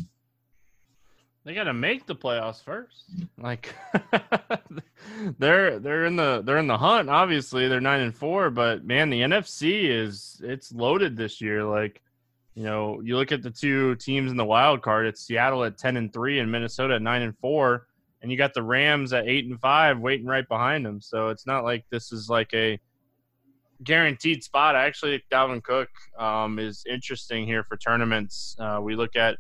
They got to make the playoffs first. Like they're they're in the they're in the hunt. Obviously, they're nine and four, but man, the NFC is it's loaded this year. Like you know, you look at the two teams in the wild card. It's Seattle at ten and three and Minnesota at nine and four and you got the Rams at eight and five waiting right behind them. So it's not like this is like a guaranteed spot. Actually, Dalvin Cook um, is interesting here for tournaments. Uh, we look at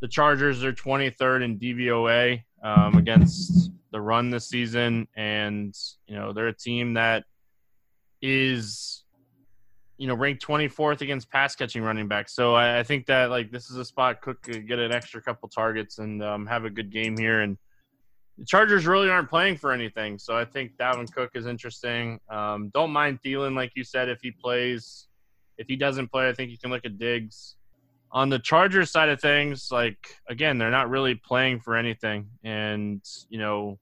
the Chargers they're 23rd in DVOA um, against the run this season, and you know they're a team that is you know ranked 24th against pass catching running backs. So I, I, think that like this is a spot Cook could get an extra couple targets and um, have a good game here and the Chargers really aren't playing for anything, so I think Dalvin Cook is interesting. Um, don't mind Thielen, like you said, if he plays. If he doesn't play, I think you can look at Diggs. On the Chargers side of things, like again, they're not really playing for anything, and you know,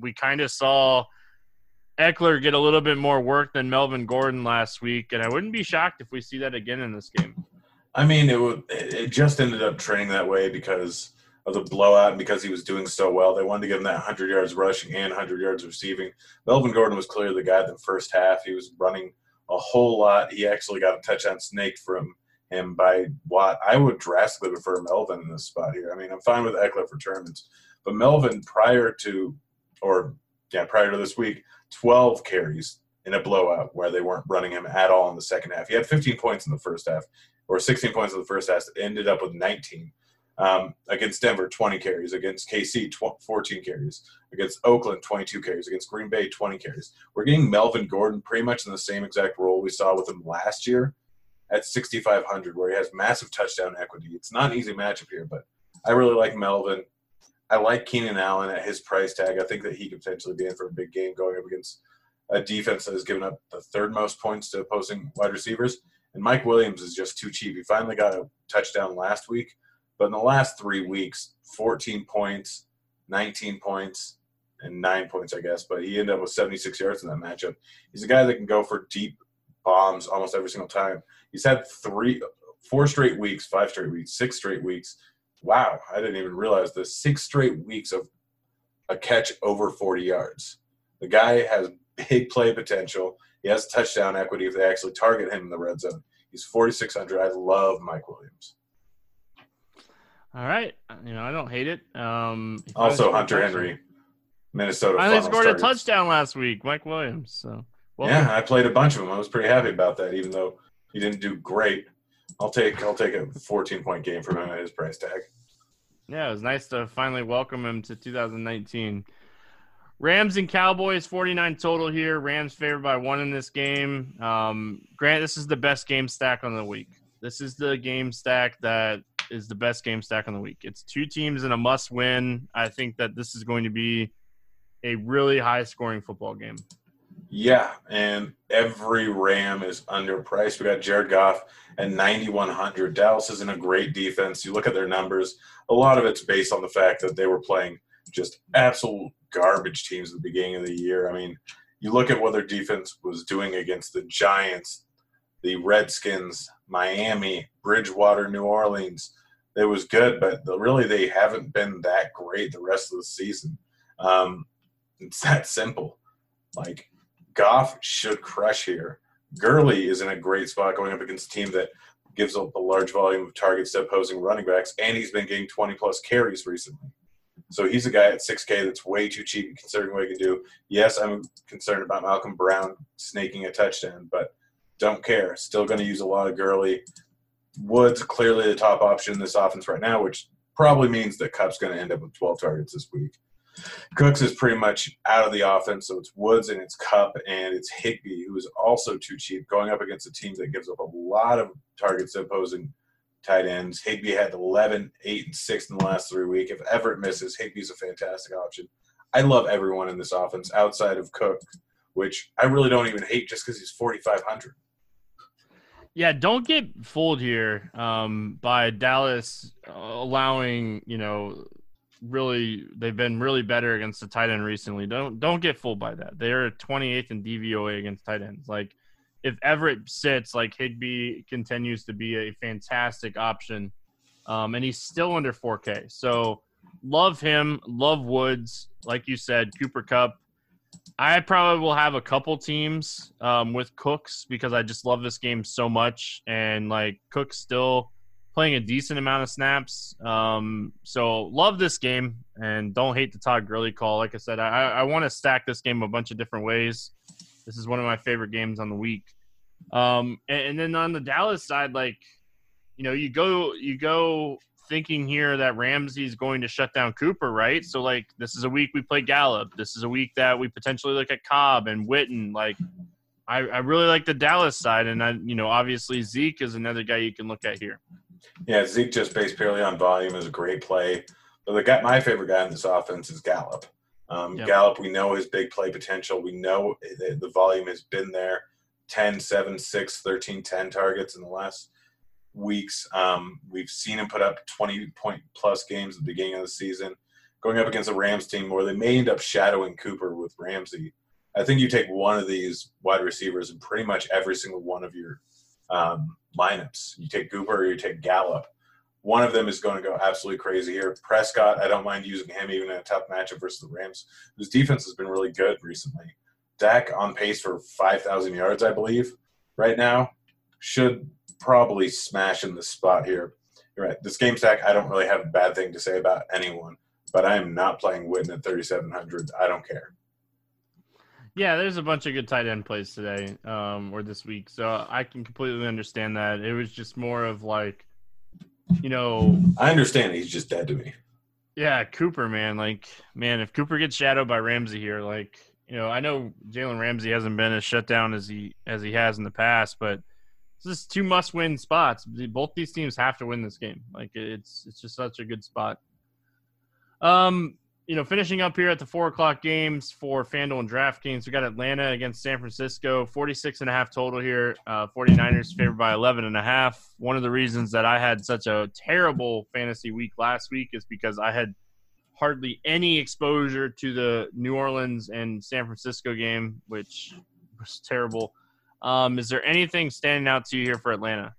we kind of saw Ekeler get a little bit more work than Melvin Gordon last week, and I wouldn't be shocked if we see that again in this game.
I mean, it would. It just ended up trending that way because of the blowout and because he was doing so well. They wanted to give him that 100 yards rushing and 100 yards receiving. Melvin Gordon was clearly the guy in the first half. He was running a whole lot. He actually got a touchdown snake from him by Watt. I would drastically prefer Melvin in this spot here. I mean, I'm fine with Ekeler for tournaments, but Melvin prior to, or yeah, prior to this week, 12 carries in a blowout where they weren't running him at all in the second half. He had 15 points in the first half, or 16 points in the first half. Ended up with 19. Um, against Denver, 20 carries. Against KC, 14 carries. Against Oakland, 22 carries. Against Green Bay, 20 carries. We're getting Melvin Gordon pretty much in the same exact role we saw with him last year at 6,500, where he has massive touchdown equity. It's not an easy matchup here, but I really like Melvin. I like Keenan Allen at his price tag. I think that he could potentially be in for a big game going up against a defense that has given up the third most points to opposing wide receivers. And Mike Williams is just too cheap. He finally got a touchdown last week, but in the last three weeks, 14 points, 19 points, and nine points, I guess. But he ended up with 76 yards in that matchup. He's a guy that can go for deep bombs almost every single time. He's had three, four straight weeks, five straight weeks, six straight weeks. Wow, I didn't even realize this. Six straight weeks of a catch over 40 yards. The guy has big play potential. He has touchdown equity if they actually target him in the red zone. He's 4,600. I love Mike Williams.
All right. You know, I don't hate it. Um,
also, Hunter Henry, Minnesota.
I scored a touchdown last week, Mike Williams. So,
well, yeah, I played a bunch of them. I was pretty happy about that, even though he didn't do great. I'll take I'll take a 14 point game from him at his price tag.
Yeah, it was nice to finally welcome him to 2019. Rams and Cowboys, 49 total here. Rams favored by one in this game. Um, Grant, this is the best game stack on the week. This is the game stack that is the best game stack on the week. It's two teams in a must win. I think that this is going to be a really high scoring football game.
Yeah, and every Ram is underpriced. We got Jared Goff at 9,100. Dallas isn't a great defense. You look at their numbers, a lot of it's based on the fact that they were playing just absolute garbage teams at the beginning of the year. I mean, you look at what their defense was doing against the Giants, the Redskins, Miami, Bridgewater, New Orleans. It was good, but really they haven't been that great the rest of the season. Um, it's that simple. Like Goff should crush here. Gurley is in a great spot going up against a team that gives up a large volume of targets to opposing running backs, and he's been getting 20 plus carries recently. So he's a guy at 6K that's way too cheap considering what he can do. Yes, I'm concerned about Malcolm Brown snaking a touchdown, but don't care. Still going to use a lot of Gurley. Woods clearly the top option in this offense right now, which probably means that Kupp's going to end up with 12 targets this week. Cooks is pretty much out of the offense, so it's Woods and it's Cup and it's Higbee, who is also too cheap, going up against a team that gives up a lot of targets to opposing tight ends. Higbee had 11, 8, and 6 in the last three weeks. If Everett misses, Higbee's a fantastic option. I love everyone in this offense outside of Cook, which I really don't even hate just because he's 4,500.
Yeah, don't get fooled here um, by Dallas allowing you know really they've been really better against the tight end recently. Don't don't get fooled by that. They're 28th in DVOA against tight ends. Like if Everett sits, like Higbee continues to be a fantastic option, um, and he's still under 4K. So love him, love Woods. Like you said, Cooper Kupp. I probably will have a couple teams um, with Cooks because I just love this game so much, and like Cooks still playing a decent amount of snaps. Um, so love this game and don't hate the Todd Gurley call. Like I said, I, I want to stack this game a bunch of different ways. This is one of my favorite games on the week. Um, and, and then on the Dallas side, like you know, you go you go thinking here that Ramsey's going to shut down Cooper, right? So like this is a week we play Gallup. This is a week that we potentially look at Cobb and Witten. Like I, I really like the Dallas side, and I, you know, obviously Zeke is another guy you can look at here.
Yeah, Zeke just based purely on volume is a great play. But the guy, my favorite guy in this offense is Gallup. Um, yep. Gallup, we know his big play potential. We know the, the volume has been there 10, 7, 6, 13, 10 targets in the last weeks. Um, we've seen him put up 20 point plus games at the beginning of the season, going up against a Rams team where they may end up shadowing Cooper with Ramsey. I think you take one of these wide receivers in pretty much every single one of your um, lineups. You take Cooper or you take Gallup. One of them is going to go absolutely crazy here. Prescott, I don't mind using him even in a tough matchup versus the Rams, whose defense has been really good recently. Dak on pace for 5,000 yards, I believe, right now. Should probably smashing the spot here. You're right. This game stack, I don't really have a bad thing to say about anyone, but I am not playing Witten at 3,700. I don't care.
Yeah, there's a bunch of good tight end plays today um, or this week, so I can completely understand that. It was just more of like, you know,
I understand he's just dead to me.
Yeah, Cooper, man, like, man, if Cooper gets shadowed by Ramsey here, like, you know, I know Jalen Ramsey hasn't been as shut down as he as he has in the past, but this is two must-win spots. Both these teams have to win this game. Like, it's it's just such a good spot. Um, you know, finishing up here at the four o'clock games for FanDuel and DraftKings, we got Atlanta against San Francisco, 46 and a half total here. Uh, 49ers favored by 11 and a half. One of the reasons that I had such a terrible fantasy week last week is because I had hardly any exposure to the New Orleans and San Francisco game, which was terrible. Um, is there anything standing out to you here for Atlanta?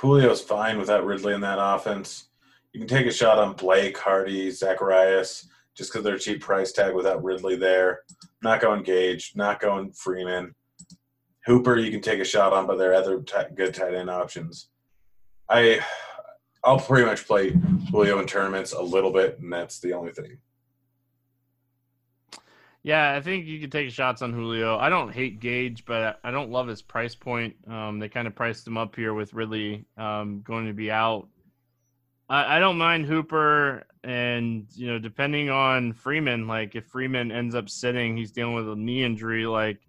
Julio's fine without Ridley in that offense. You can take a shot on Blake, Hardy, Zaccheaus, just because they're cheap price tag without Ridley there. Not going Gage, not going Freeman. Hooper, you can take a shot on, but there are other t- good tight end options. I, I'll pretty much play Julio in tournaments a little bit, and that's the only thing.
Yeah, I think you could take shots on Julio. I don't hate Gage, but I don't love his price point. Um, they kind of priced him up here with Ridley um, going to be out. I, I don't mind Hooper, and you know, depending on Freeman, like if Freeman ends up sitting, he's dealing with a knee injury, like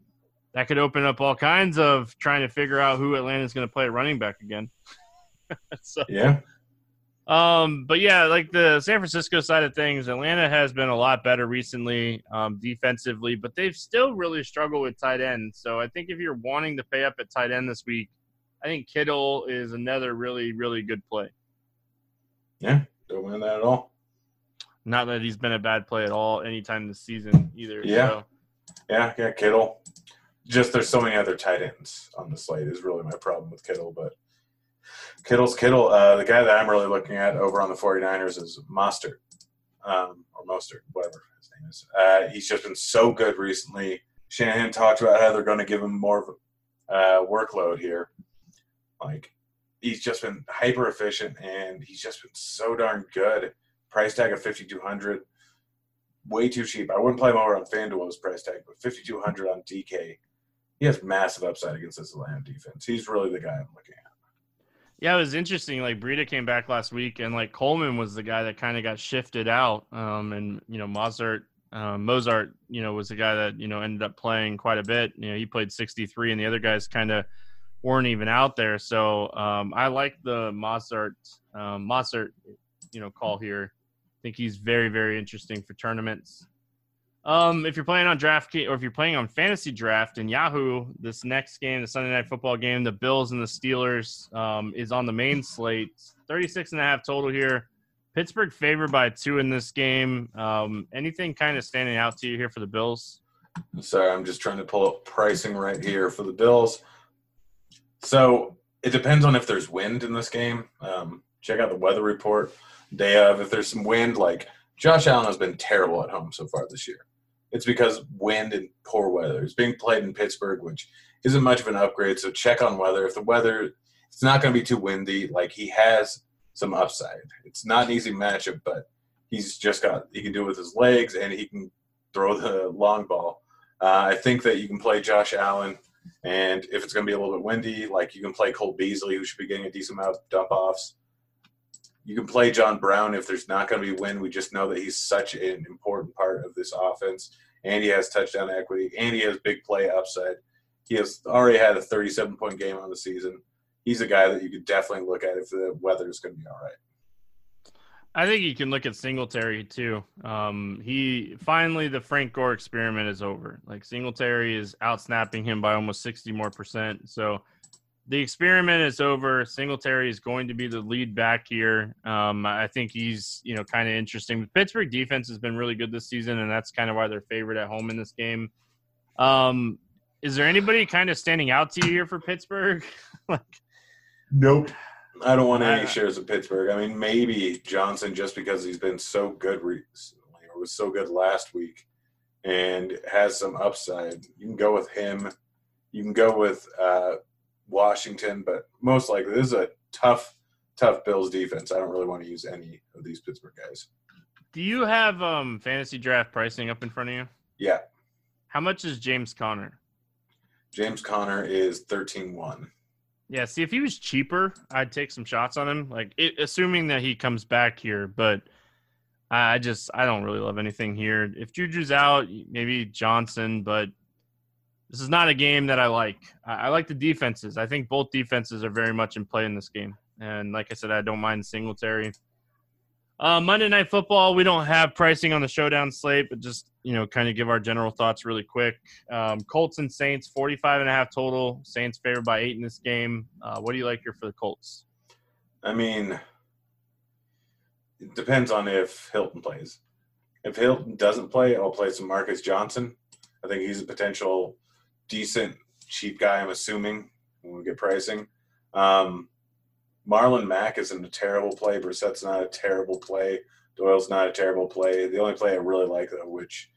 that could open up all kinds of trying to figure out who Atlanta's going to play running back again.
so, yeah,
um, but yeah, like the San Francisco side of things, Atlanta has been a lot better recently um, defensively, but they've still really struggled with tight end. So I think if you're wanting to pay up at tight end this week, I think Kittle is another really, really good play.
Yeah, don't mind that at all.
Not that he's been a bad play at all anytime this season either.
Yeah, so. yeah, yeah, Kittle. Just there's so many other tight ends on the slate is really my problem with Kittle, but Kittle's Kittle. Uh, the guy that I'm really looking at over on the 49ers is Mostert, um, or Mostert, whatever his name is. Uh, he's just been so good recently. Shanahan talked about how they're going to give him more of a uh, workload here. Like, he's just been hyper efficient and he's just been so darn good. Price tag of 5200 way too cheap. I wouldn't play him over on FanDuel's price tag, but 5200 on DK. He has massive upside against this Atlanta defense. He's really the guy I'm looking at.
Yeah, it was interesting. Like Breida came back last week, and like Coleman was the guy that kind of got shifted out. Um, and you know Mozart, um, Mozart, you know, was the guy that you know ended up playing quite a bit. You know, he played 63, and the other guys kind of weren't even out there. So um, I like the Mozart, um, Mozart, you know, call here. I think he's very, very interesting for tournaments. Um, if you're playing on draft or if you're playing on fantasy draft in Yahoo, this next game, the Sunday night football game, the Bills and the Steelers, um, is on the main slate. 36 and a half total here. Pittsburgh favored by two in this game. Um, anything kind of standing out to you here for the Bills?
Sorry, I'm just trying to pull up pricing right here for the Bills. So it depends on if there's wind in this game. Um, check out the weather report day of. If there's some wind, like Josh Allen has been terrible at home so far this year it's because wind and poor weather. It's being played in Pittsburgh, which isn't much of an upgrade. So check on weather. If the weather, it's not going to be too windy. Like he has some upside. It's not an easy matchup, but he's just got he can do it with his legs and he can throw the long ball. Uh, I think that you can play Josh Allen, and if it's going to be a little bit windy, like you can play Cole Beasley, who should be getting a decent amount of dump offs. You can play John Brown if there's not going to be wind. We just know that he's such an important part of this offense, and he has touchdown equity, and he has big play upside. He has already had a 37 point game on the season. He's a guy that you could definitely look at if the weather is going to be all right.
I think you can look at Singletary too. Um, he finally the Frank Gore experiment is over. Like Singletary is out snapping him by almost sixty more percent. So the experiment is over. Singletary is going to be the lead back here. Um, I think he's you know kind of interesting. The Pittsburgh defense has been really good this season, and that's kind of why they're favored at home in this game. Um, is there anybody kind of standing out to you here for Pittsburgh? like,
nope. I don't want any shares of Pittsburgh. I mean, maybe Johnson just because he's been so good recently, or was so good last week, and has some upside. You can go with him. You can go with uh, Washington, but most likely this is a tough, tough Bills defense. I don't really want to use any of these Pittsburgh guys.
Do you have um, fantasy draft pricing up in front of you?
Yeah.
How much is James Conner?
James Conner is 13-1.
Yeah, see if he was cheaper, I'd take some shots on him. Like it, assuming that he comes back here, but I just I don't really love anything here. If Juju's out, maybe Johnson, but this is not a game that I like. I, like the defenses. I think both defenses are very much in play in this game. And like I said, I don't mind Singletary. Uh, Monday Night Football, we don't have pricing on the showdown slate, but just, you know, kind of give our general thoughts really quick. Um, Colts and Saints, 45 and a half total. Saints favored by eight in this game. Uh, what do you like here for the Colts?
I mean, it depends on if Hilton plays. If Hilton doesn't play, I'll play some Marcus Johnson. I think he's a potential decent cheap guy, I'm assuming, when we get pricing. Um, Marlon Mack isn't a terrible play. Brissett's not a terrible play. Doyle's not a terrible play. The only play I really like, though, which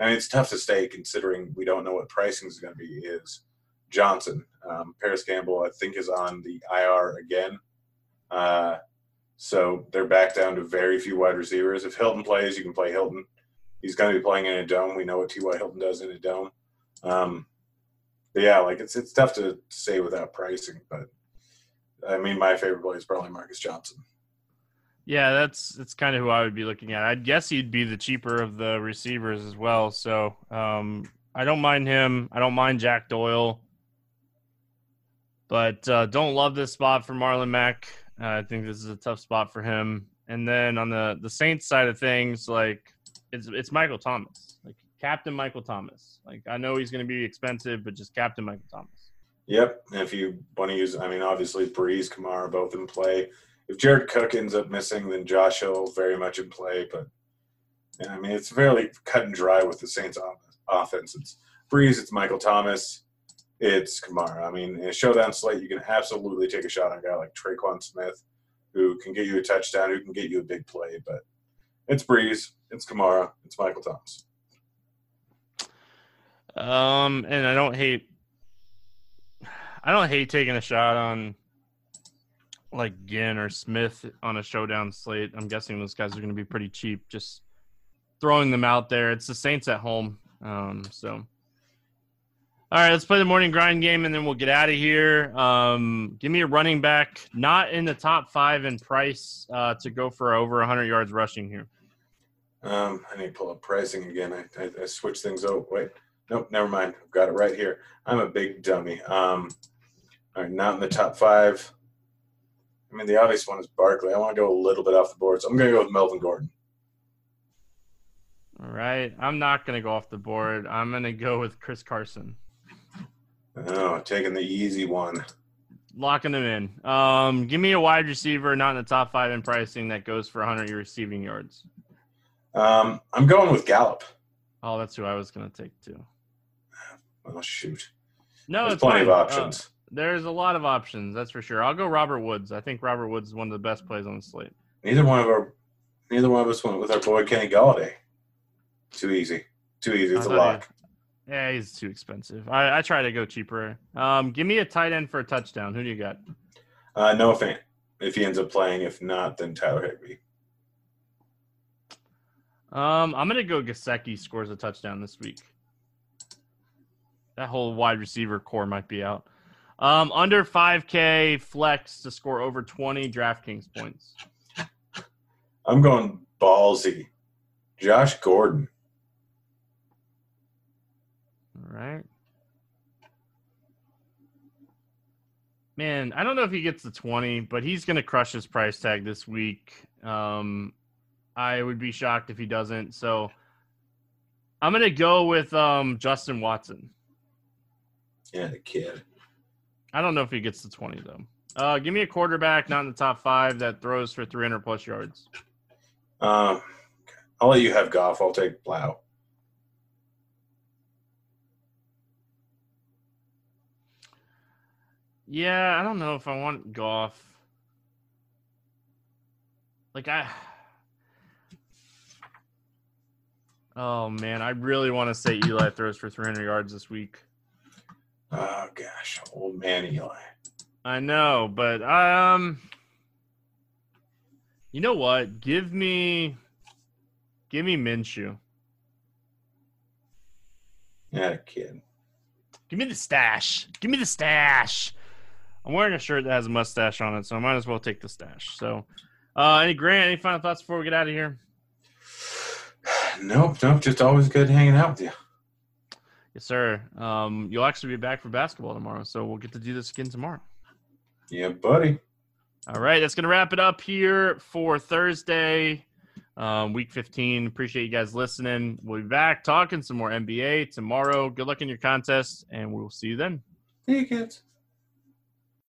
I mean, it's tough to say considering we don't know what pricing is going to be, is Johnson. Um, Parris Campbell, I think, is on the IR again. Uh, so they're back down to very few wide receivers. If Hilton plays, you can play Hilton. He's going to be playing in a dome. We know what T.Y. Hilton does in a dome. Um, but yeah, like it's it's tough to say without pricing, but I mean, my favorite play is probably Marcus Johnson.
Yeah, that's that's kind of who I would be looking at. I'd guess he'd be the cheaper of the receivers as well. So um, I don't mind him. I don't mind Jack Doyle, but uh, don't love this spot for Marlon Mack. Uh, I think this is a tough spot for him. And then on the the Saints side of things, like it's it's Michael Thomas, like Captain Michael Thomas. Like I know he's going to be expensive, but just Captain Michael Thomas.
Yep. And if you want to use, I mean, obviously Brees, Kamara, both in play. If Jared Cook ends up missing, then Josh Hill very much in play. But yeah, I mean, it's fairly cut and dry with the Saints offense. It's Brees, it's Michael Thomas, it's Kamara. I mean, in a showdown slate, you can absolutely take a shot on a guy like Tre'Quan Smith, who can get you a touchdown, who can get you a big play. But it's Brees, it's Kamara, it's Michael Thomas.
Um, and I don't hate I don't hate taking a shot on like Ginn or Smith on a showdown slate. I'm guessing those guys are going to be pretty cheap. Just throwing them out there. It's the Saints at home. Um, so, all right, let's play the morning grind game and then we'll get out of here. Um, give me a running back, not in the top five in price, uh, to go for over 100 yards rushing here.
Um, I need to pull up pricing again. I, I, I switched things. Oh, wait. Nope, never mind. I've got it right here. I'm a big dummy. Um, all right, not in the top five. I mean, the obvious one is Barkley. I want to go a little bit off the board, so I'm going to go with Melvin Gordon.
All right. I'm not going to go off the board. I'm going to go with Chris Carson.
Oh, taking the easy one.
Locking him in. Um, give me a wide receiver, not in the top five in pricing, that goes for 100 receiving yards.
Um, I'm going with Gallup.
Oh, that's who I was going to take too.
Oh shoot!
No,
There's
it's
plenty
fine.
of
Uh,
options.
there's a lot of options, that's for sure. I'll go Robert Woods. I think Robert Woods is one of the best plays on the slate.
neither one of our, neither one of us went with our boy Kenny Golladay. Too easy. Too easy. It's a lock.
he- Yeah, he's too expensive. I, I try to go cheaper. Um, give me a tight end for a touchdown. Who do you got?
Uh, Noah Fant. If he ends up playing, if not, then Tyler Higbee.
Um, I'm gonna go Gesicki scores a touchdown this week. That whole wide receiver core might be out. Um, under 5K flex to score over 20 DraftKings points.
I'm going ballsy. Josh Gordon.
All right. Man, I don't know if he gets the 20, but he's going to crush his price tag this week. Um, I would be shocked if he doesn't. So I'm going to go with um, Justin Watson.
Yeah, the kid.
I don't know if he gets the 20, though. Uh, give me a quarterback, not in the top five, that throws for 300 plus yards.
Um, I'll let you have Goff. I'll take Blough.
Yeah, I don't know if I want Goff. Like I Oh man, I really want to say Eli throws for 300 yards this week.
Oh gosh, old man Eli.
I know, but I um You know what? Give me give me Minshew.
Yeah, kid.
Give me the stash. Give me the stash. I'm wearing a shirt that has a mustache on it, so I might as well take the stash. So, uh, any Grant, any final thoughts before we get out of here?
Nope, nope. Just always good hanging out with you.
Yes, sir. Um, you'll actually be back for basketball tomorrow, so we'll get to do this again tomorrow.
Yeah, buddy.
All right, that's gonna wrap it up here for Thursday. Um, week 15. Appreciate you guys listening. We'll be back talking some more NBA tomorrow. Good luck in your contest, and we'll see you then.
See you kids.